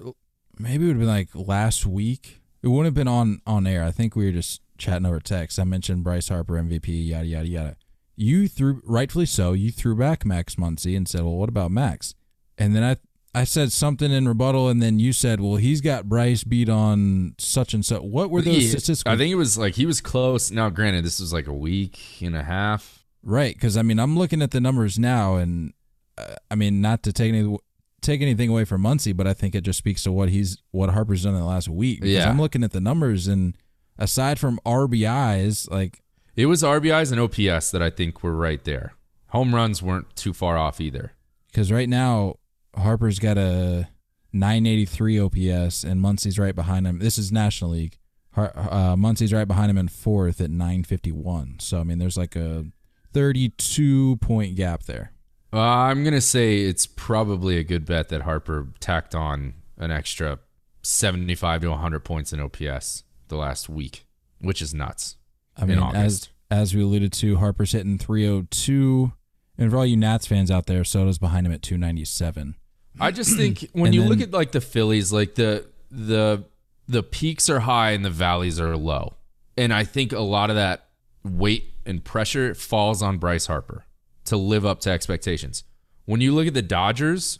A: maybe it would have been like last week. It wouldn't have been on on air. I think we were just chatting over text. I mentioned Bryce Harper MVP, yada yada yada. You threw rightfully so. You threw back Max Muncy and said, "Well, what about Max?" And then I I said something in rebuttal, and then you said, "Well, he's got Bryce beat on such and such." What were those
B: He-
A: statistics?
B: I think it was like he was close. Now, granted, this was like a week and a half.
A: Right, because I mean, I'm looking at the numbers now, and uh, I mean, not to take any take anything away from Muncy, but I think it just speaks to what he's what Harper's done in the last week. Because
B: Yeah.
A: I'm looking at the numbers, and aside from RBIs, like
B: It was RBIs and OPS that I think were right there. Home runs weren't too far off either.
A: because right now Harper's got a 983 OPS, and Muncy's right behind him. This is National League. Har- uh, Muncy's right behind him in fourth at 951. So I mean, there's like a 32 point gap there.
B: Uh, I'm gonna say it's probably a good bet that Harper tacked on an extra 75 to 100 points in OPS the last week, which is nuts.
A: I mean, as as we alluded to, Harper's hitting 302, and for all you Nats fans out there, Soto's behind him at 297.
B: I just think when you
A: then-
B: look at like the Phillies, like the the the peaks are high and the valleys are low, and I think a lot of that weight and pressure falls on Bryce Harper to live up to expectations. When you look at the Dodgers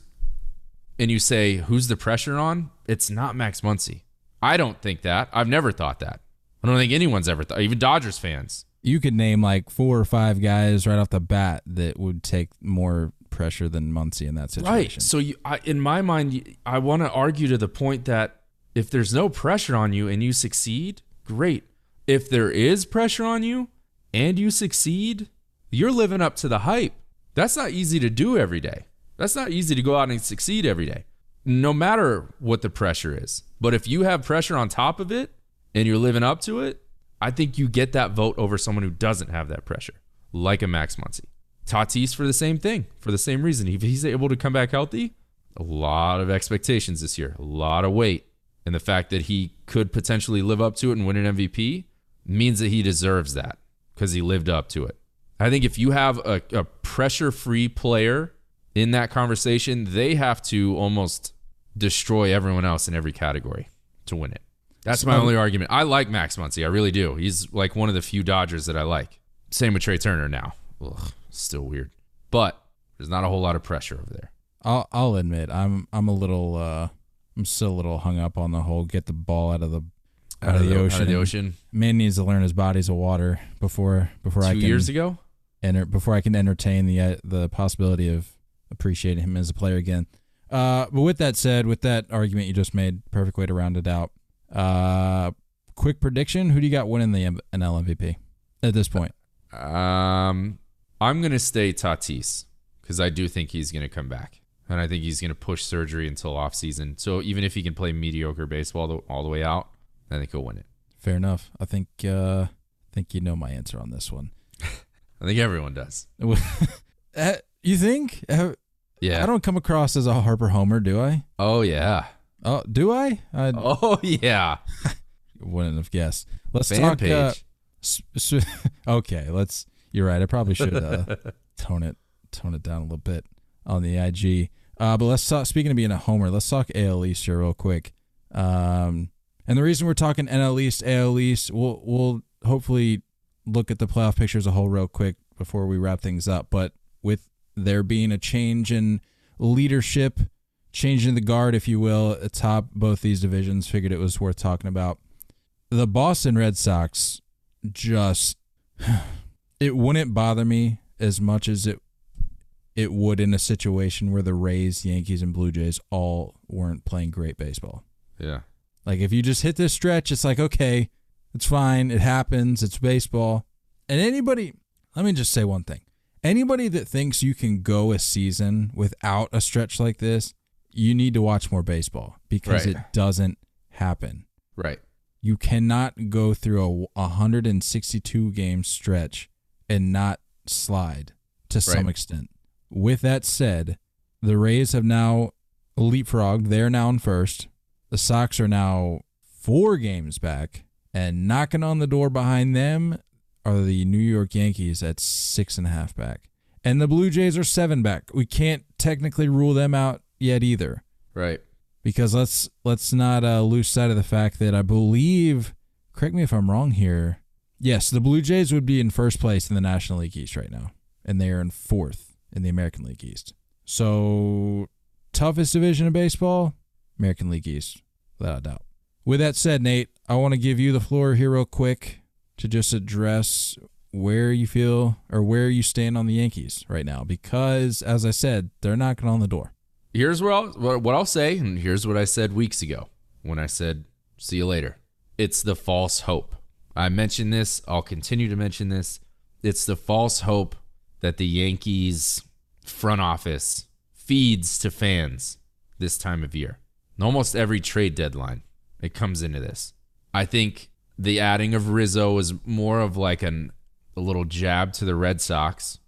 B: and you say who's the pressure on, it's not Max Muncy. I don't think that. I've never thought that. I don't think anyone's ever thought. Even Dodgers fans.
A: You could name like four or five guys right off the bat that would take more pressure than Muncy in that situation.
B: Right. So you, I, in my mind, I want to argue to the point that if there's no pressure on you and you succeed, great. If there is pressure on you and you succeed, you're living up to the hype. That's not easy to do every day. That's not easy to go out and succeed every day, no matter what the pressure is. But if you have pressure on top of it and you're living up to it, I think you get that vote over someone who doesn't have that pressure, like a Max Muncy. Tatis for the same thing, for the same reason. If he's able to come back healthy, a lot of expectations this year, a lot of weight. And the fact that he could potentially live up to it and win an MVP means that he deserves that because he lived up to it. I think if you have a, a pressure free player in that conversation, they have to almost destroy everyone else in every category to win it. That's my
A: So-
B: only argument. I like Max Muncy. I really do. He's like one of the few Dodgers that I like. Same with Trea Turner now. Ugh, still weird. But there's not a whole lot of pressure over there.
A: I'll I'll admit I'm I'm a little uh I'm still a little hung up on the whole get the ball out of the out, of the, ocean.
B: Out of the ocean.
A: Man needs to learn his body's a water before before I
B: Two
A: can
B: years ago?
A: enter before I can entertain the uh, the possibility of appreciating him as a player again. Uh, but with that said, with that argument you just made, perfect way to round it out. Uh, quick prediction: Who do you got winning the NL MVP at this point?
B: Um, I'm gonna stay Tatis because I do think he's gonna come back, and I think he's gonna push surgery until off season. So even if he can play mediocre baseball the, all the way out, I think he'll win it.
A: Fair enough. I think uh, I think you know my answer on this one.
B: I think everyone does.
A: Uh, you think? Uh,
B: Yeah.
A: I don't come across as a Harper homer, do I?
B: oh yeah.
A: Oh, do I? I
B: Oh yeah,
A: wouldn't have guessed. Let's
B: fan
A: talk.
B: page.
A: Uh, s- s- okay, let's. You're right. I probably should uh, tone it tone it down a little bit on the IG. Uh, but let's talk. Speaking of being a homer, let's talk AL East here real quick. Um, and the reason we're talking NL East, AL East, we'll we'll hopefully look at the playoff picture as a whole real quick before we wrap things up. But with there being a change in leadership, changing the guard, if you will, atop both these divisions, figured it was worth talking about. The Boston Red Sox just it wouldn't bother me as much as it it would in a situation where the Rays, Yankees, and Blue Jays all weren't playing great baseball.
B: yeah.
A: Like if you just hit this stretch, it's like okay, it's fine, it happens, it's baseball. And anybody, let me just say one thing. Anybody that thinks you can go a season without a stretch like this, you need to watch more baseball because
B: Right.
A: it doesn't happen.
B: Right.
A: You cannot go through a 162 game stretch and not slide to some extent. With that said, the Rays have now leapfrogged. They're now in first. The Sox are now four games back, and knocking on the door behind them are the New York Yankees at six and a half back. And the Blue Jays are seven back. We can't technically rule them out yet either
B: Right.
A: because let's let's not uh, lose sight of the fact that I believe, correct me if I'm wrong here. Yes, the Blue Jays would be in first place in the National League East right now, and they are in fourth in the American League East. So toughest division of baseball, American League East, without a doubt. With that said, Nate, I want to give you the floor here real quick to just address where you feel or where you stand on the Yankees right now, because as I said, they're knocking on the door.
B: Here's what I'll, what I'll say, and here's what I said weeks ago when I said, "See you later." It's the false hope. I mentioned this. I'll continue to mention this. It's the false hope that the Yankees front office feeds to fans this time of year. And almost every trade deadline, it comes into this. I think the adding of Rizzo is more of like an a little jab to the Red Sox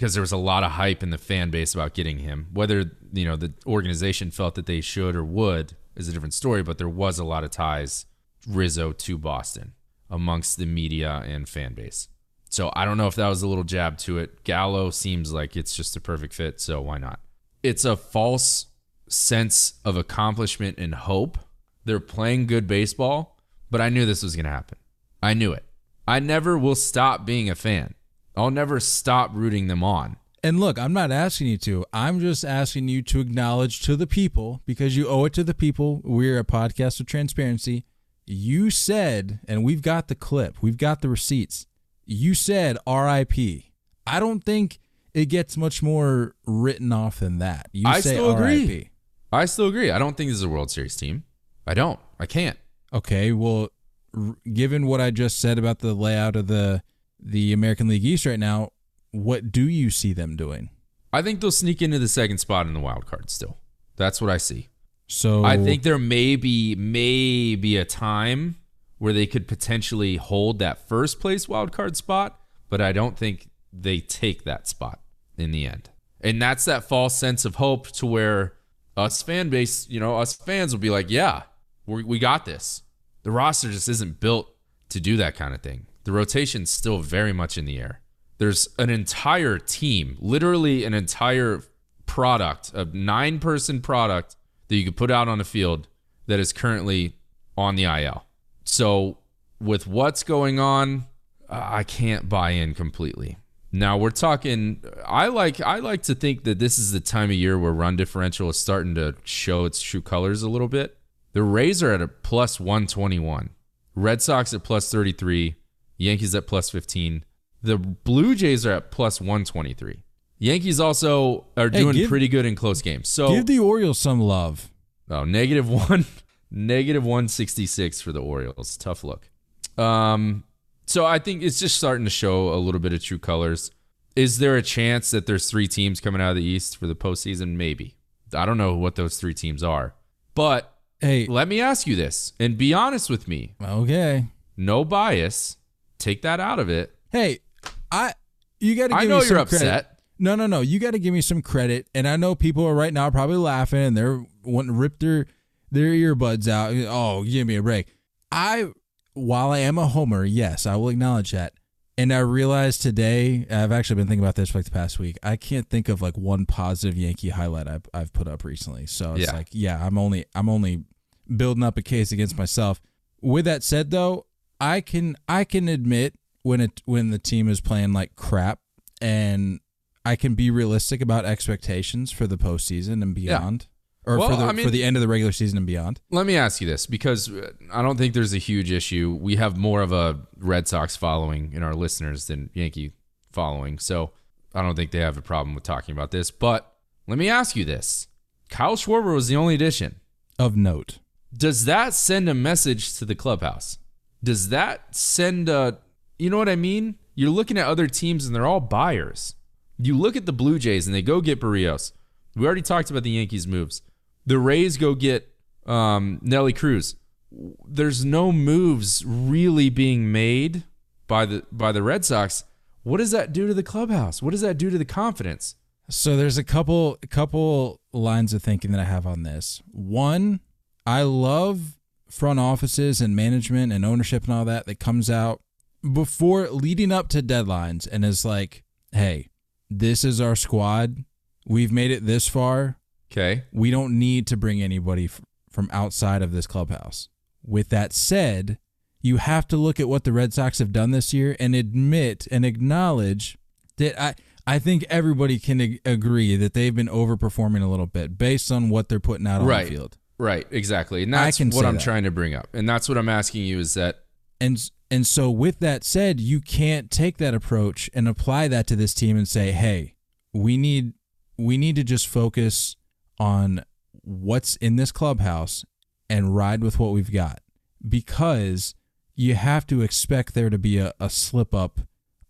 B: because there was a lot of hype in the fan base about getting him. Whether you know the organization felt that they should or would is a different story, but there was a lot of ties Rizzo to Boston amongst the media and fan base. So I don't know if that was a little jab to it. Gallo seems like it's just a perfect fit, so why not? It's a false sense of accomplishment and hope. They're playing good baseball, but I knew this was going to happen. I knew it. I never will stop being a fan. I'll never stop rooting them on.
A: And look, I'm not asking you to. I'm just asking you to acknowledge to the people because you owe it to the people. We're a podcast of transparency. You said, and we've got the clip, we've got the receipts. You said RIP. I don't think it gets much more written off than that. You
B: I
A: say
B: still agree.
A: RIP.
B: I still agree. I don't think this is a World Series team. I don't. I can't.
A: Okay, well, r- given what I just said about the layout of the the American League East right now, what do you see them doing?
B: I think they'll sneak into the second spot in the wild card still. That's what I see.
A: So
B: I think there may be maybe a time where they could potentially hold that first place wild card spot, but I don't think they take that spot in the end. And that's that false sense of hope to where us fan base, you know, us fans will be like, yeah, we we got this. The roster just isn't built to do that kind of thing. The rotation's still very much in the air. There's an entire team, literally an entire product, a nine person product that you could put out on the field that is currently on the IL. So, with what's going on, I can't buy in completely. Now we're talking. I like. I like to think that this is the time of year where run differential is starting to show its true colors a little bit. The Rays are at a plus one twenty one. Red Sox at plus thirty three. Yankees at plus fifteen. The Blue Jays are at plus one twenty three. Yankees also are
A: Hey,
B: doing
A: give-
B: pretty good in close games. So
A: give the Orioles some love.
B: Oh, negative one, negative one sixty six for the Orioles. Tough look. Um, so I think it's just starting to show a little bit of true colors. Is there a chance that there's three teams coming out of the East for the postseason? Maybe. I don't know what those three teams are, but
A: Hey,
B: let me ask you this and be honest with me.
A: okay.
B: No bias. Take that out of it.
A: Hey, I you got to give
B: I know you're
A: credit.
B: upset.
A: No, no, no. You got to give me some credit. And I know people are right now probably laughing and they're wanting to rip their their earbuds out. Oh, give me a break. I, while I am a homer, yes, I will acknowledge that. And I realized today, I've actually been thinking about this for like the past week. I can't think of like one positive Yankee highlight I've, I've put up recently. So it's
B: Yeah.
A: like, yeah, I'm only I'm only building up a case against myself. With that said, though, I can I can admit when it when the team is playing like crap, and I can be realistic about expectations for the postseason and beyond, or
B: Well,
A: for the
B: I mean-
A: for the end of the regular season and beyond.
B: Let me ask you this because uh, I don't think there's a huge issue. We have more of a Red Sox following in our listeners than Yankee following. So I don't think they have a problem with talking about this. But let me ask you this Kyle Schwarber was the only addition.
A: Of note,
B: Does that send a message to the clubhouse? Does that send a, you know what I mean? You're looking at other teams and they're all buyers. You look at the Blue Jays and they go get Berrios. We already talked about the Yankees' moves. The Rays go get um, Nelly Cruz. There's no moves really being made by the by the Red Sox. What does that do to the clubhouse? What does that do to the confidence?
A: So there's a couple couple lines of thinking that I have on this. One, I love front offices and management and ownership and all that that comes out before leading up to deadlines and is like, "Hey, this is our squad. We've made it this far.
B: Okay.
A: We don't need to bring anybody f- from outside of this clubhouse." With that said, you have to look at what the Red Sox have done this year and admit and acknowledge that I I think everybody can ag- agree that they've been overperforming a little bit based on what they're putting out on
B: Right.
A: the field.
B: Right, exactly. And that's what I'm
A: that.
B: trying to bring up. And that's what I'm asking you is that
A: And and so with that said, you can't take that approach and apply that to this team and say, "Hey, we need we need to just focus on what's in this clubhouse and ride with what we've got." Because you have to expect there to be a, a slip up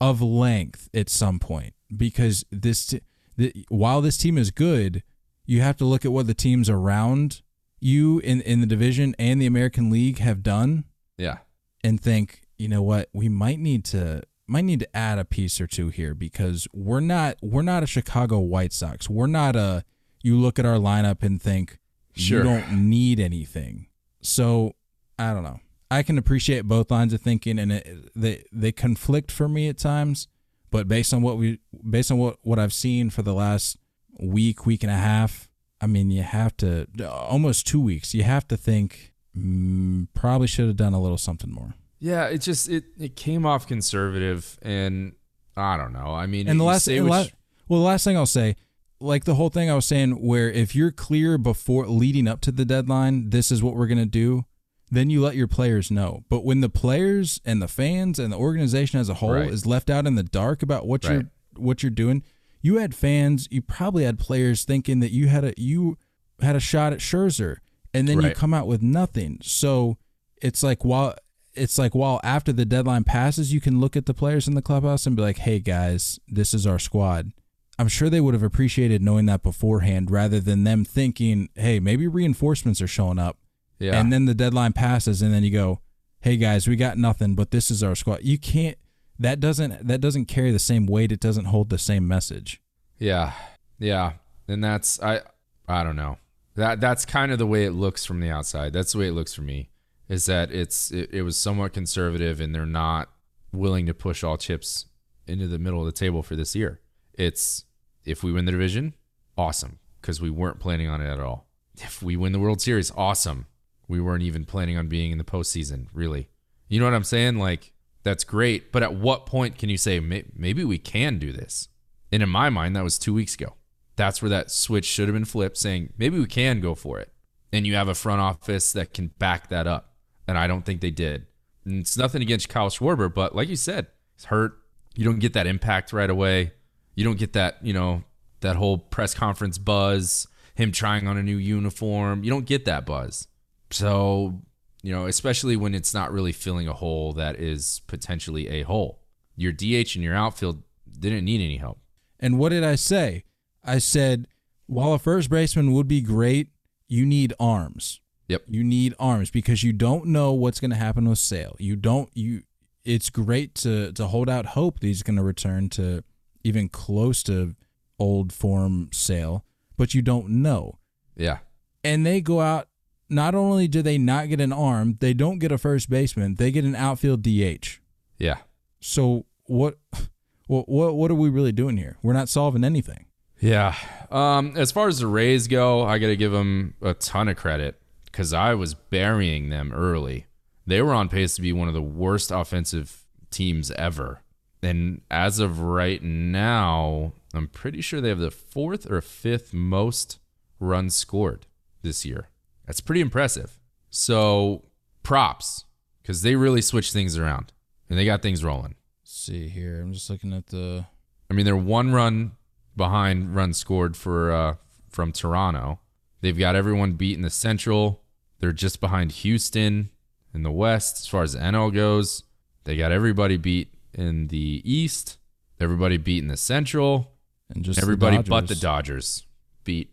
A: of length at some point because this t- the, while this team is good, you have to look at what the teams around you in in the division and the American League have done
B: yeah.
A: and think, you know what, we might need to might need to add a piece or two here because we're not we're not a Chicago White Sox. We're not a you look at our lineup and think
B: Sure.
A: you don't need anything. So I don't know. I can appreciate both lines of thinking and it, they they conflict for me at times, but based on what we based on what what I've seen for the last week, week and a half, I mean, you have to almost 2 weeks. You have to think mm, probably should have done a little something more.
B: Yeah, it just it, it came off conservative and I don't know. I mean,
A: And the last,
B: say
A: and
B: what
A: well, the last thing I'll say, like the whole thing I was saying, where if you're clear before leading up to the deadline, this is what we're gonna do, then you let your players know. But when the players and the fans and the organization as a whole
B: Right.
A: is left out in the dark about what
B: Right.
A: you're what you're doing, you had fans, you probably had players thinking that you had a you had a shot at Scherzer, and then you come out with nothing. So it's like while it's like while after the deadline passes, you can look at the players in the clubhouse and be like, "Hey guys, this is our squad." I'm sure they would have appreciated knowing that beforehand, rather than them thinking, "Hey, maybe reinforcements are showing up,"
B: yeah.
A: and then the deadline passes, and then you go, "Hey guys, we got nothing, but this is our squad." You can't. That doesn't that doesn't carry the same weight. It doesn't hold the same message.
B: Yeah. Yeah. And that's I I don't know. That that's kind of the way it looks from the outside. That's the way it looks for me. Is that it's it, it was somewhat conservative and they're not willing to push all chips into the middle of the table for this year. It's if we win the division, awesome, because we weren't planning on it at all. If we win the World Series, awesome. We weren't even planning on being in the postseason, really. You know what I'm saying? Like, that's great. But at what point can you say, maybe we can do this? And in my mind, that was two weeks ago. That's where that switch should have been flipped, saying, maybe we can go for it. And you have a front office that can back that up. And I don't think they did. And it's nothing against Kyle Schwarber, but like you said, he's hurt. You don't get that impact right away. You don't get that, you know, that whole press conference buzz, him trying on a new uniform. You don't get that buzz. So, you know, especially when it's not really filling a hole that is potentially a hole. Your DH and your outfield didn't need any help.
A: And what did I say? I said, while a first baseman would be great, you need arms.
B: Yep.
A: You need arms because you don't know what's going to happen with Sale. You don't you it's great to to hold out hope that he's going to return to even close to old form Sale, but you don't know.
B: Yeah.
A: And they go out not only do they not get an arm, they don't get a first baseman. They get an outfield DH.
B: Yeah.
A: So what? What? What? What are we really doing here? We're not solving anything.
B: Yeah. Um, as far as the Rays go, I got to give them a ton of credit because I was burying them early. They were on pace to be one of the worst offensive teams ever. And as of right now, I'm pretty sure they have the fourth or fifth most runs scored this year. That's pretty impressive. So props because they really switched things around and they got things rolling.
A: Let's see here. I'm just looking at the.
B: I mean, they're one run behind run scored for uh, from Toronto. They've got everyone beat in the Central. They're just behind Houston in the West as far as the NL goes. They got everybody beat in the East. Everybody beat in the Central.
A: And just the
B: everybody but the.
A: Dodgers
B: beat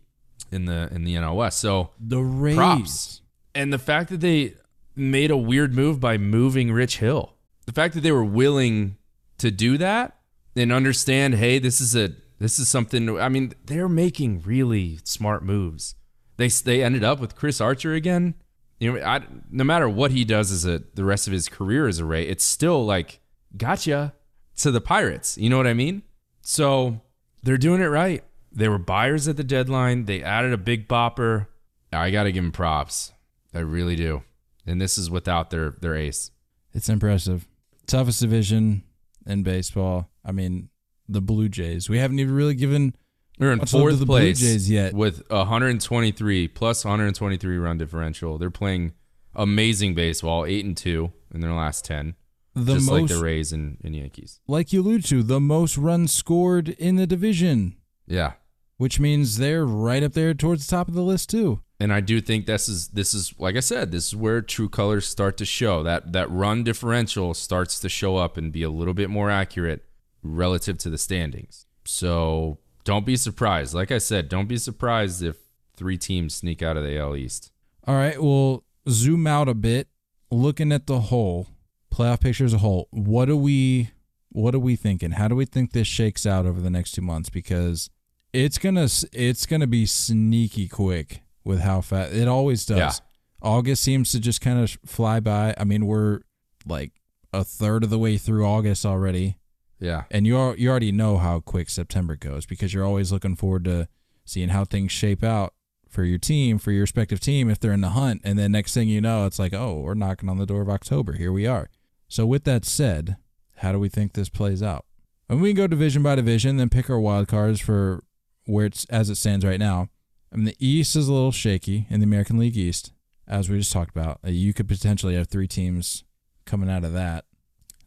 B: in the in the NL West. So
A: The Rays.
B: props. And the fact that they made a weird move by moving Rich Hill. The fact that they were willing to do that and understand, hey, this is a this is something I mean, they're making really smart moves. They they ended up with Chris Archer again. You know, I, no matter what he does as a the rest of his career as a Ray, it's still like gotcha to the Pirates. You know what I mean? So they're doing it right. They were buyers at the deadline. They added a big bopper. I got to give them props. I really do. And this is without their their ace.
A: It's impressive. Toughest division in baseball. I mean, the Blue Jays. We haven't even really given
B: They're in
A: much love to
B: fourth
A: the Blue
B: place
A: Jays yet.
B: with 123 plus 123 run differential. They're playing amazing baseball, eight and two in their last ten,
A: the
B: just
A: most,
B: like the Rays and, and Yankees.
A: like you allude to, the most runs scored in the division,
B: Yeah,
A: which means they're right up there towards the top of the list too.
B: and I do think this is this is like I said, this is where true colors start to show. That that run differential starts to show up and be a little bit more accurate relative to the standings. So don't be surprised. Like I said, don't be surprised if three teams sneak out of the AL East.
A: All right, well, zoom out a bit, looking at the whole playoff picture as a whole. What are we what are we thinking? How do we think this shakes out over the next 2 months because it's going to it's to be sneaky quick with how fast it always does.
B: Yeah.
A: August seems to just kind of fly by. I mean, we're like a third of the way through August already.
B: Yeah.
A: And you al- you already know how quick September goes because you're always looking forward to seeing how things shape out for your team, for your respective team if they're in the hunt. And then next thing you know, it's like, oh, we're knocking on the door of October. Here we are. So with that said, how do we think this plays out? And we can go division by division, then pick our wild cards for where it's as it stands right now. I mean, the East is a little shaky in the American League East, as we just talked about. Uh, You could potentially have three teams coming out of that.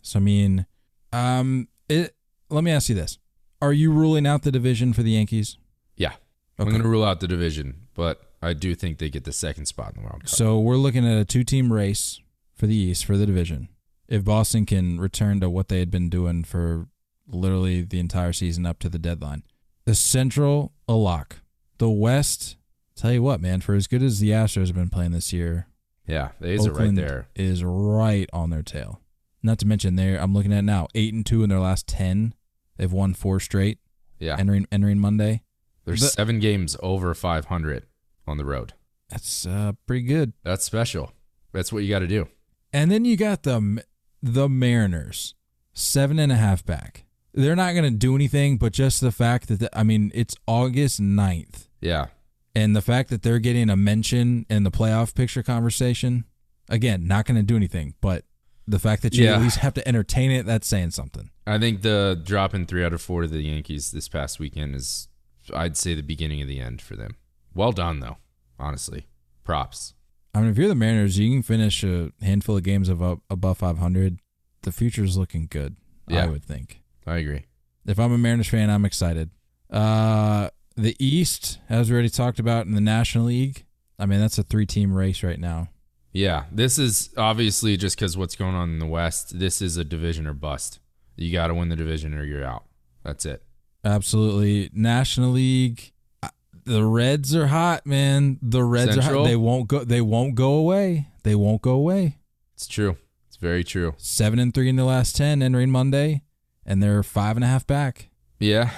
A: So I mean, um, it. Let me ask you this: Are you ruling out the division for the Yankees?
B: Yeah. I'm going to rule out the division, but I do think they get the second spot in the wild card.
A: So we're looking at a two-team race for the East for the division. If Boston can return to what they had been doing for literally the entire season up to the deadline, the Central a lock. The West, tell you what, man, for as good as the Astros have been playing this year,
B: yeah, the A's are right there.
A: is right on their tail. Not to mention they I'm looking at now eight and two in their last ten. They've won four straight
B: Yeah.
A: entering entering Monday.
B: There's
A: the-
B: seven games over 500 on the road.
A: That's uh, pretty good.
B: That's special. That's what you got to do.
A: And then you got the the Mariners, seven and a half back. They're not going to do anything, but just the fact that the, I mean it's August 9th,
B: Yeah.
A: and the fact that they're getting a mention in the playoff picture conversation, again, not going to do anything, but the fact that you
B: Yeah.
A: at least have to entertain it, that's saying something.
B: I think the dropping three out of four to the Yankees this past weekend is, I'd say, the beginning of the end for them. Well done, though. Honestly, props.
A: I mean, if you're the Mariners, you can finish a handful of games of up, above 500. The future's looking good.
B: Yeah.
A: I would think.
B: I agree.
A: If I'm a Mariners fan, I'm excited. Uh, the East, as we already talked about in the National League, I mean that's a three-team race right now.
B: Yeah, this is obviously just because what's going on in the West. This is a division or bust. You got to win the division or you're out. That's it.
A: Absolutely, National League. uh, The Reds are hot, man. The Reds are
B: Central?
A: hot. They won't go. They won't go away. They won't go away.
B: It's true. It's very true.
A: Seven and three in the last ten entering Monday, and they're five and a half back.
B: Yeah,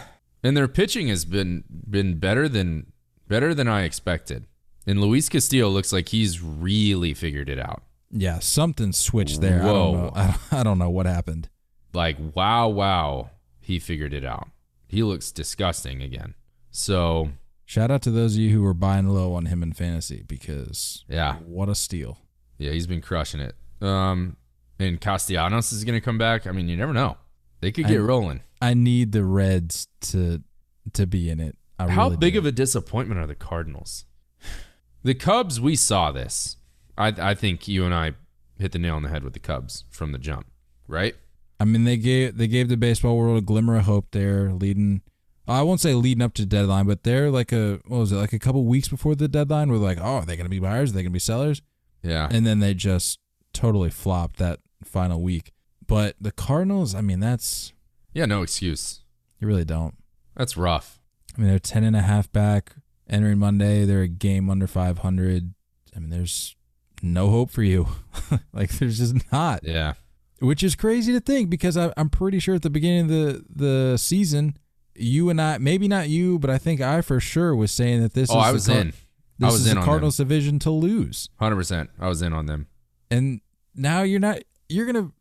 B: and their pitching has been been better than better than I expected. And Luis Castillo looks like he's really figured it out.
A: Yeah, something switched there. I don't
B: Whoa.
A: know. I don't, I don't know what happened.
B: Like, wow, wow, he figured it out. He looks disgusting again. So,
A: Shout out to those of you who were buying low on him in fantasy because
B: yeah,
A: what a steal.
B: yeah, he's been crushing it. Um, and Castellanos is going to come back. I mean, you never know. They could get
A: I-
B: rolling.
A: I need the Reds to to be in it. I
B: How
A: really
B: big
A: do.
B: of a disappointment are the Cardinals? The Cubs, we saw this. I I think you and I hit the nail on the head with the Cubs from the jump, right?
A: I mean, they gave they gave the baseball world a glimmer of hope there, leading. I won't say leading up to deadline, but they're like a what was it like a couple weeks before the deadline? We're like, oh, are they going to be buyers? Are they going to be sellers?
B: Yeah.
A: And then they just totally flopped that final week. But the Cardinals, I mean, that's
B: Yeah, no excuse.
A: you really don't.
B: That's rough.
A: I mean, they're ten and a half back entering Monday. They're a game under five hundred. I mean, there's no hope for you. like, there's just not.
B: Yeah.
A: which is crazy to think because I, I'm pretty sure at the beginning of the the season, you and I, maybe not you, but I think I for sure was saying that this
B: oh,
A: is
B: I
A: the
B: was
A: Car-
B: in.
A: This
B: I was
A: is
B: in
A: the Cardinals division to lose,
B: 100%. I was in on them.
A: and now you're not. You're gonna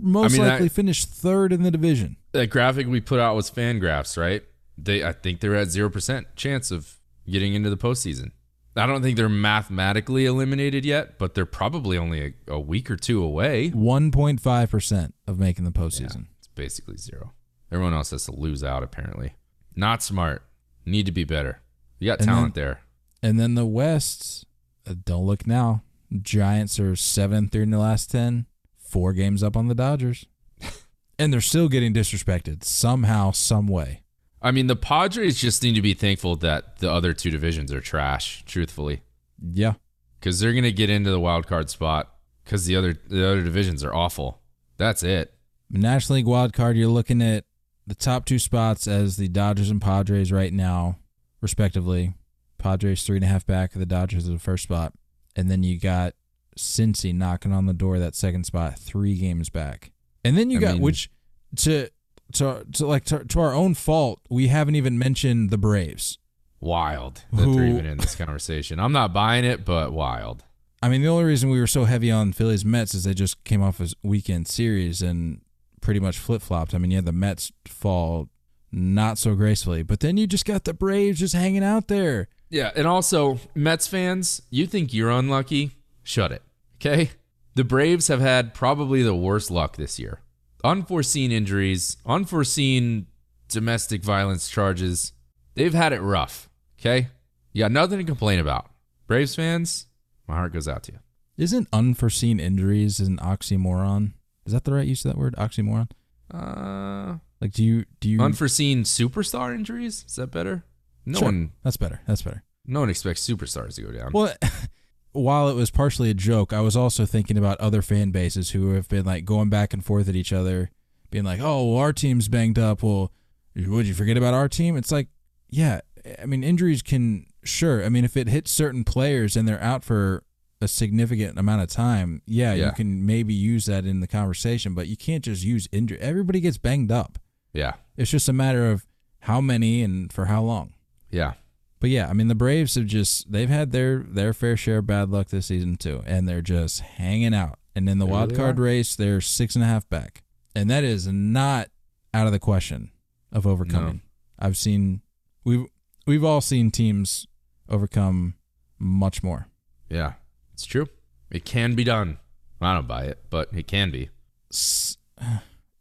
A: most
B: mean, that-
A: likely finish third in the division.
B: That graphic we put out was FanGraphs, right? They I think they're at 0% chance of getting into the postseason. I don't think they're mathematically eliminated yet, but they're probably only a, a week or two away.
A: 1.5 percent of making the
B: Yeah,
A: postseason.
B: it's basically zero. Everyone else has to lose out, apparently. Not smart. Need to be better. You got
A: And
B: talent there.
A: And then the West, uh, don't look now. Giants are seven three in the last ten, four games up on the Dodgers, and they're still getting disrespected somehow, some way.
B: I mean, the Padres just need to be thankful that the other two divisions are trash, truthfully.
A: Yeah,
B: because they're gonna get into the wild card spot because the other the other divisions are awful. That's it.
A: National League wild card. You're looking at the top two spots as the Dodgers and Padres right now, respectively. Padres three and a half back. of The Dodgers are the first spot, and then you got Cincy knocking on the door that second spot, three games back. And then you
B: I
A: got
B: mean-
A: which to to to like to, to our own fault, we haven't even mentioned the Braves.
B: Wild that
A: Who-
B: they're even in this conversation. I'm not buying it, but wild.
A: I mean, the only reason we were so heavy on Phillies Mets is they just came off a weekend series and pretty much flip flopped. I mean, you had the Mets fall not so gracefully, but then you just got the Braves just hanging out there.
B: Yeah, and also Mets fans, you think you're unlucky? Shut it. Okay? The Braves have had probably the worst luck this year. Unforeseen injuries, unforeseen domestic violence charges. They've had it rough. Okay? You got nothing to complain about. Braves fans, my heart goes out to you.
A: Isn't unforeseen injuries an oxymoron? Is that the right use of that word? Oxymoron?
B: Uh
A: Like, do you do you?
B: unforeseen superstar injuries? Is that better? No
A: Sure.
B: one
A: That's better. That's better.
B: no one expects superstars to go down.
A: Well, while it was partially a joke, I was also thinking about other fan bases who have been like going back and forth at each other, being like, "Oh, well, our team's banged up. Well, would you forget about our team?" It's like, yeah, I mean, injuries can sure. I mean, if it hits certain players and they're out for a significant amount of time, yeah,
B: Yeah.
A: you can maybe use that in the conversation, but you can't just use injury. Everybody gets banged up.
B: yeah.
A: It's just a matter of how many and for how long.
B: Yeah.
A: But yeah, I mean the Braves have just they've had their their fair share of bad luck this season too, and they're just hanging out. And in the
B: They
A: wild card
B: are.
A: race, they're six and a half back, and that is not out of the question of overcoming. I've seen we've we've all seen teams overcome much more.
B: Yeah. It's true. It can be done. I don't buy it, but it can be.
A: S-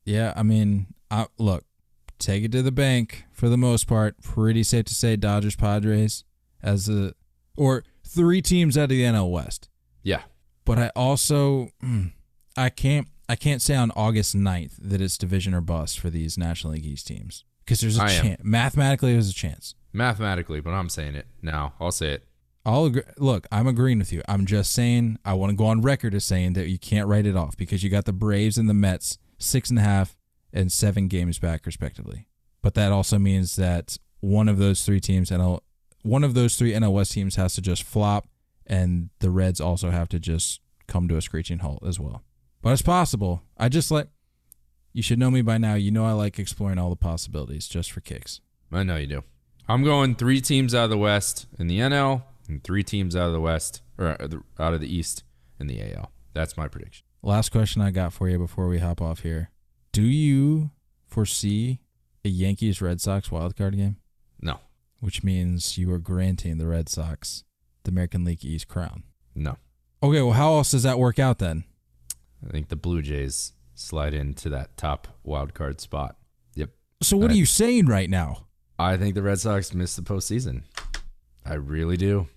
A: Yeah, I mean, I, look, take it to the bank for the most part. Pretty safe to say Dodgers, Padres as a or three teams out of the NL West.
B: Yeah.
A: but I also mm, I can't I can't say on August 9th that it's division or bust for these National League East teams because there's a chance mathematically there's a chance.
B: Mathematically, but I'm saying it now. I'll say it.
A: I'll agree. Look, I'm agreeing with you. I'm just saying I want to go on record as saying that you can't write it off because you got the Braves and the Mets six and a half and seven games back respectively. But that also means that one of those three teams NL one of those three NL West teams has to just flop, and the Reds also have to just come to a screeching halt as well. But it's possible. I just like you should know me by now. You know I like exploring all the possibilities just for kicks.
B: I know you do. I'm going three teams out of the West in the NL, And three teams out of the West or uh, out of the East in the AL. That's my prediction.
A: Last question I got for you before we hop off here. Do you foresee a Yankees Red Sox wildcard game?
B: No,
A: Which means you are granting the Red Sox the American League East crown.
B: no.
A: Okay, well, how else does that work out then?
B: I think the Blue Jays slide into that top wild card spot. Yep.
A: So, what
B: I-
A: are you saying right now?
B: I think the Red Sox miss the postseason. I really do.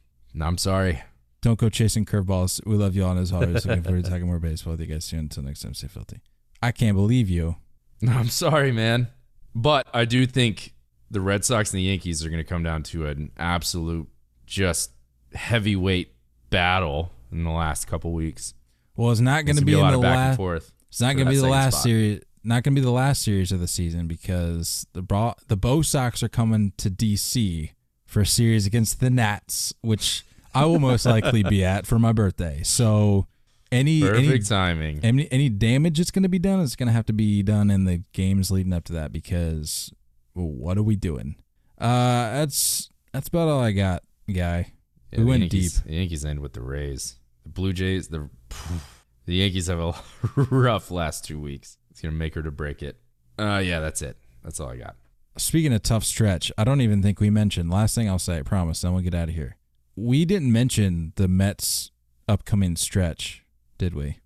B: I'm sorry.
A: Don't go chasing curveballs. We love you all, and as always, looking forward to talking more baseball with you guys soon. Until next time, stay filthy. I can't believe you.
B: I'm sorry, man. But I do think the Red Sox and the Yankees are going to come down to an absolute, just heavyweight battle in the last couple weeks.
A: Well, it's not going to
B: gonna
A: be,
B: a
A: in
B: lot
A: the
B: of back and
A: last.
B: forth.
A: It's not going to be the last
B: spot.
A: series. Not going to be the last series of the season because the Bro- the Bo Sox are coming to DC for a series against the Nats, which I will most likely be at for my birthday. So any any
B: Perfect timing.
A: any any damage that's going to be done is going to have to be done in the games leading up to that because well, what are we doing? Uh, that's that's about all I got, guy.
B: Yeah,
A: we went
B: Yankees,
A: deep.
B: The Yankees end with the Rays. The Blue Jays, the the Yankees have a rough last two weeks. It's gonna make her to break it. Uh, yeah, that's it. That's all I got.
A: Speaking of tough stretch, I don't even think we mentioned. Last thing I'll say, I promise. Then we'll get out of here. We didn't mention the Mets' upcoming stretch, did we?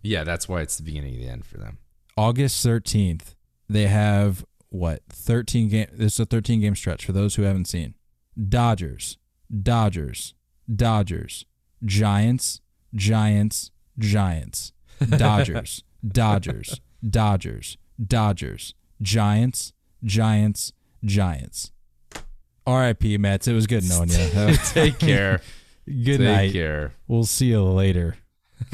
B: Yeah, that's why it's the beginning of the end for them.
A: August thirteenth, they have what thirteen game. This is a thirteen game stretch for those who haven't seen. Dodgers, Dodgers, Dodgers, Giants, Giants, Giants, Dodgers, Dodgers, Dodgers, Dodgers, Giants, Giants, Giants. R.I.P. Mets. It was good knowing you.
B: Take care.
A: Good
B: Take
A: night.
B: Take care.
A: We'll see you later.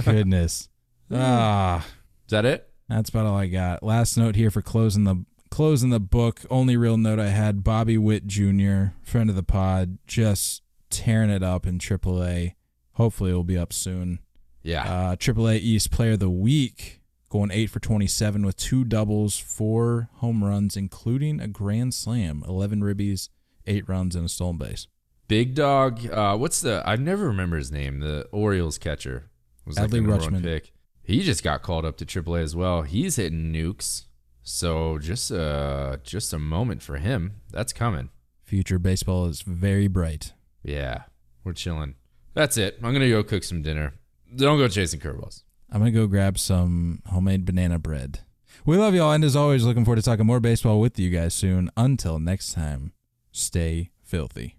A: Goodness. ah.
B: Is that it?
A: That's about all I got. Last note here for closing the closing the book. Only real note I had: Bobby Witt Jr., friend of the pod, just tearing it up in AAA. Hopefully, it'll be up soon.
B: Yeah.
A: Uh, AAA East Player of the Week, going eight for twenty-seven with two doubles, four home runs, including a grand slam, eleven ribbies, eight runs, and a stolen base.
B: Big dog. Uh, what's the? I never remember his name. The Orioles catcher was like
A: Adley
B: the number one
A: Rutschman.
B: pick. He just got called up to AAA as well. He's hitting nukes. So just uh just a moment for him. That's coming.
A: Future baseball is very bright.
B: Yeah, we're chilling. That's it. I'm gonna go cook some dinner. Don't go chasing curveballs.
A: I'm gonna go grab some homemade banana bread. We love y'all, and as always, looking forward to talking more baseball with you guys soon. Until next time, stay filthy.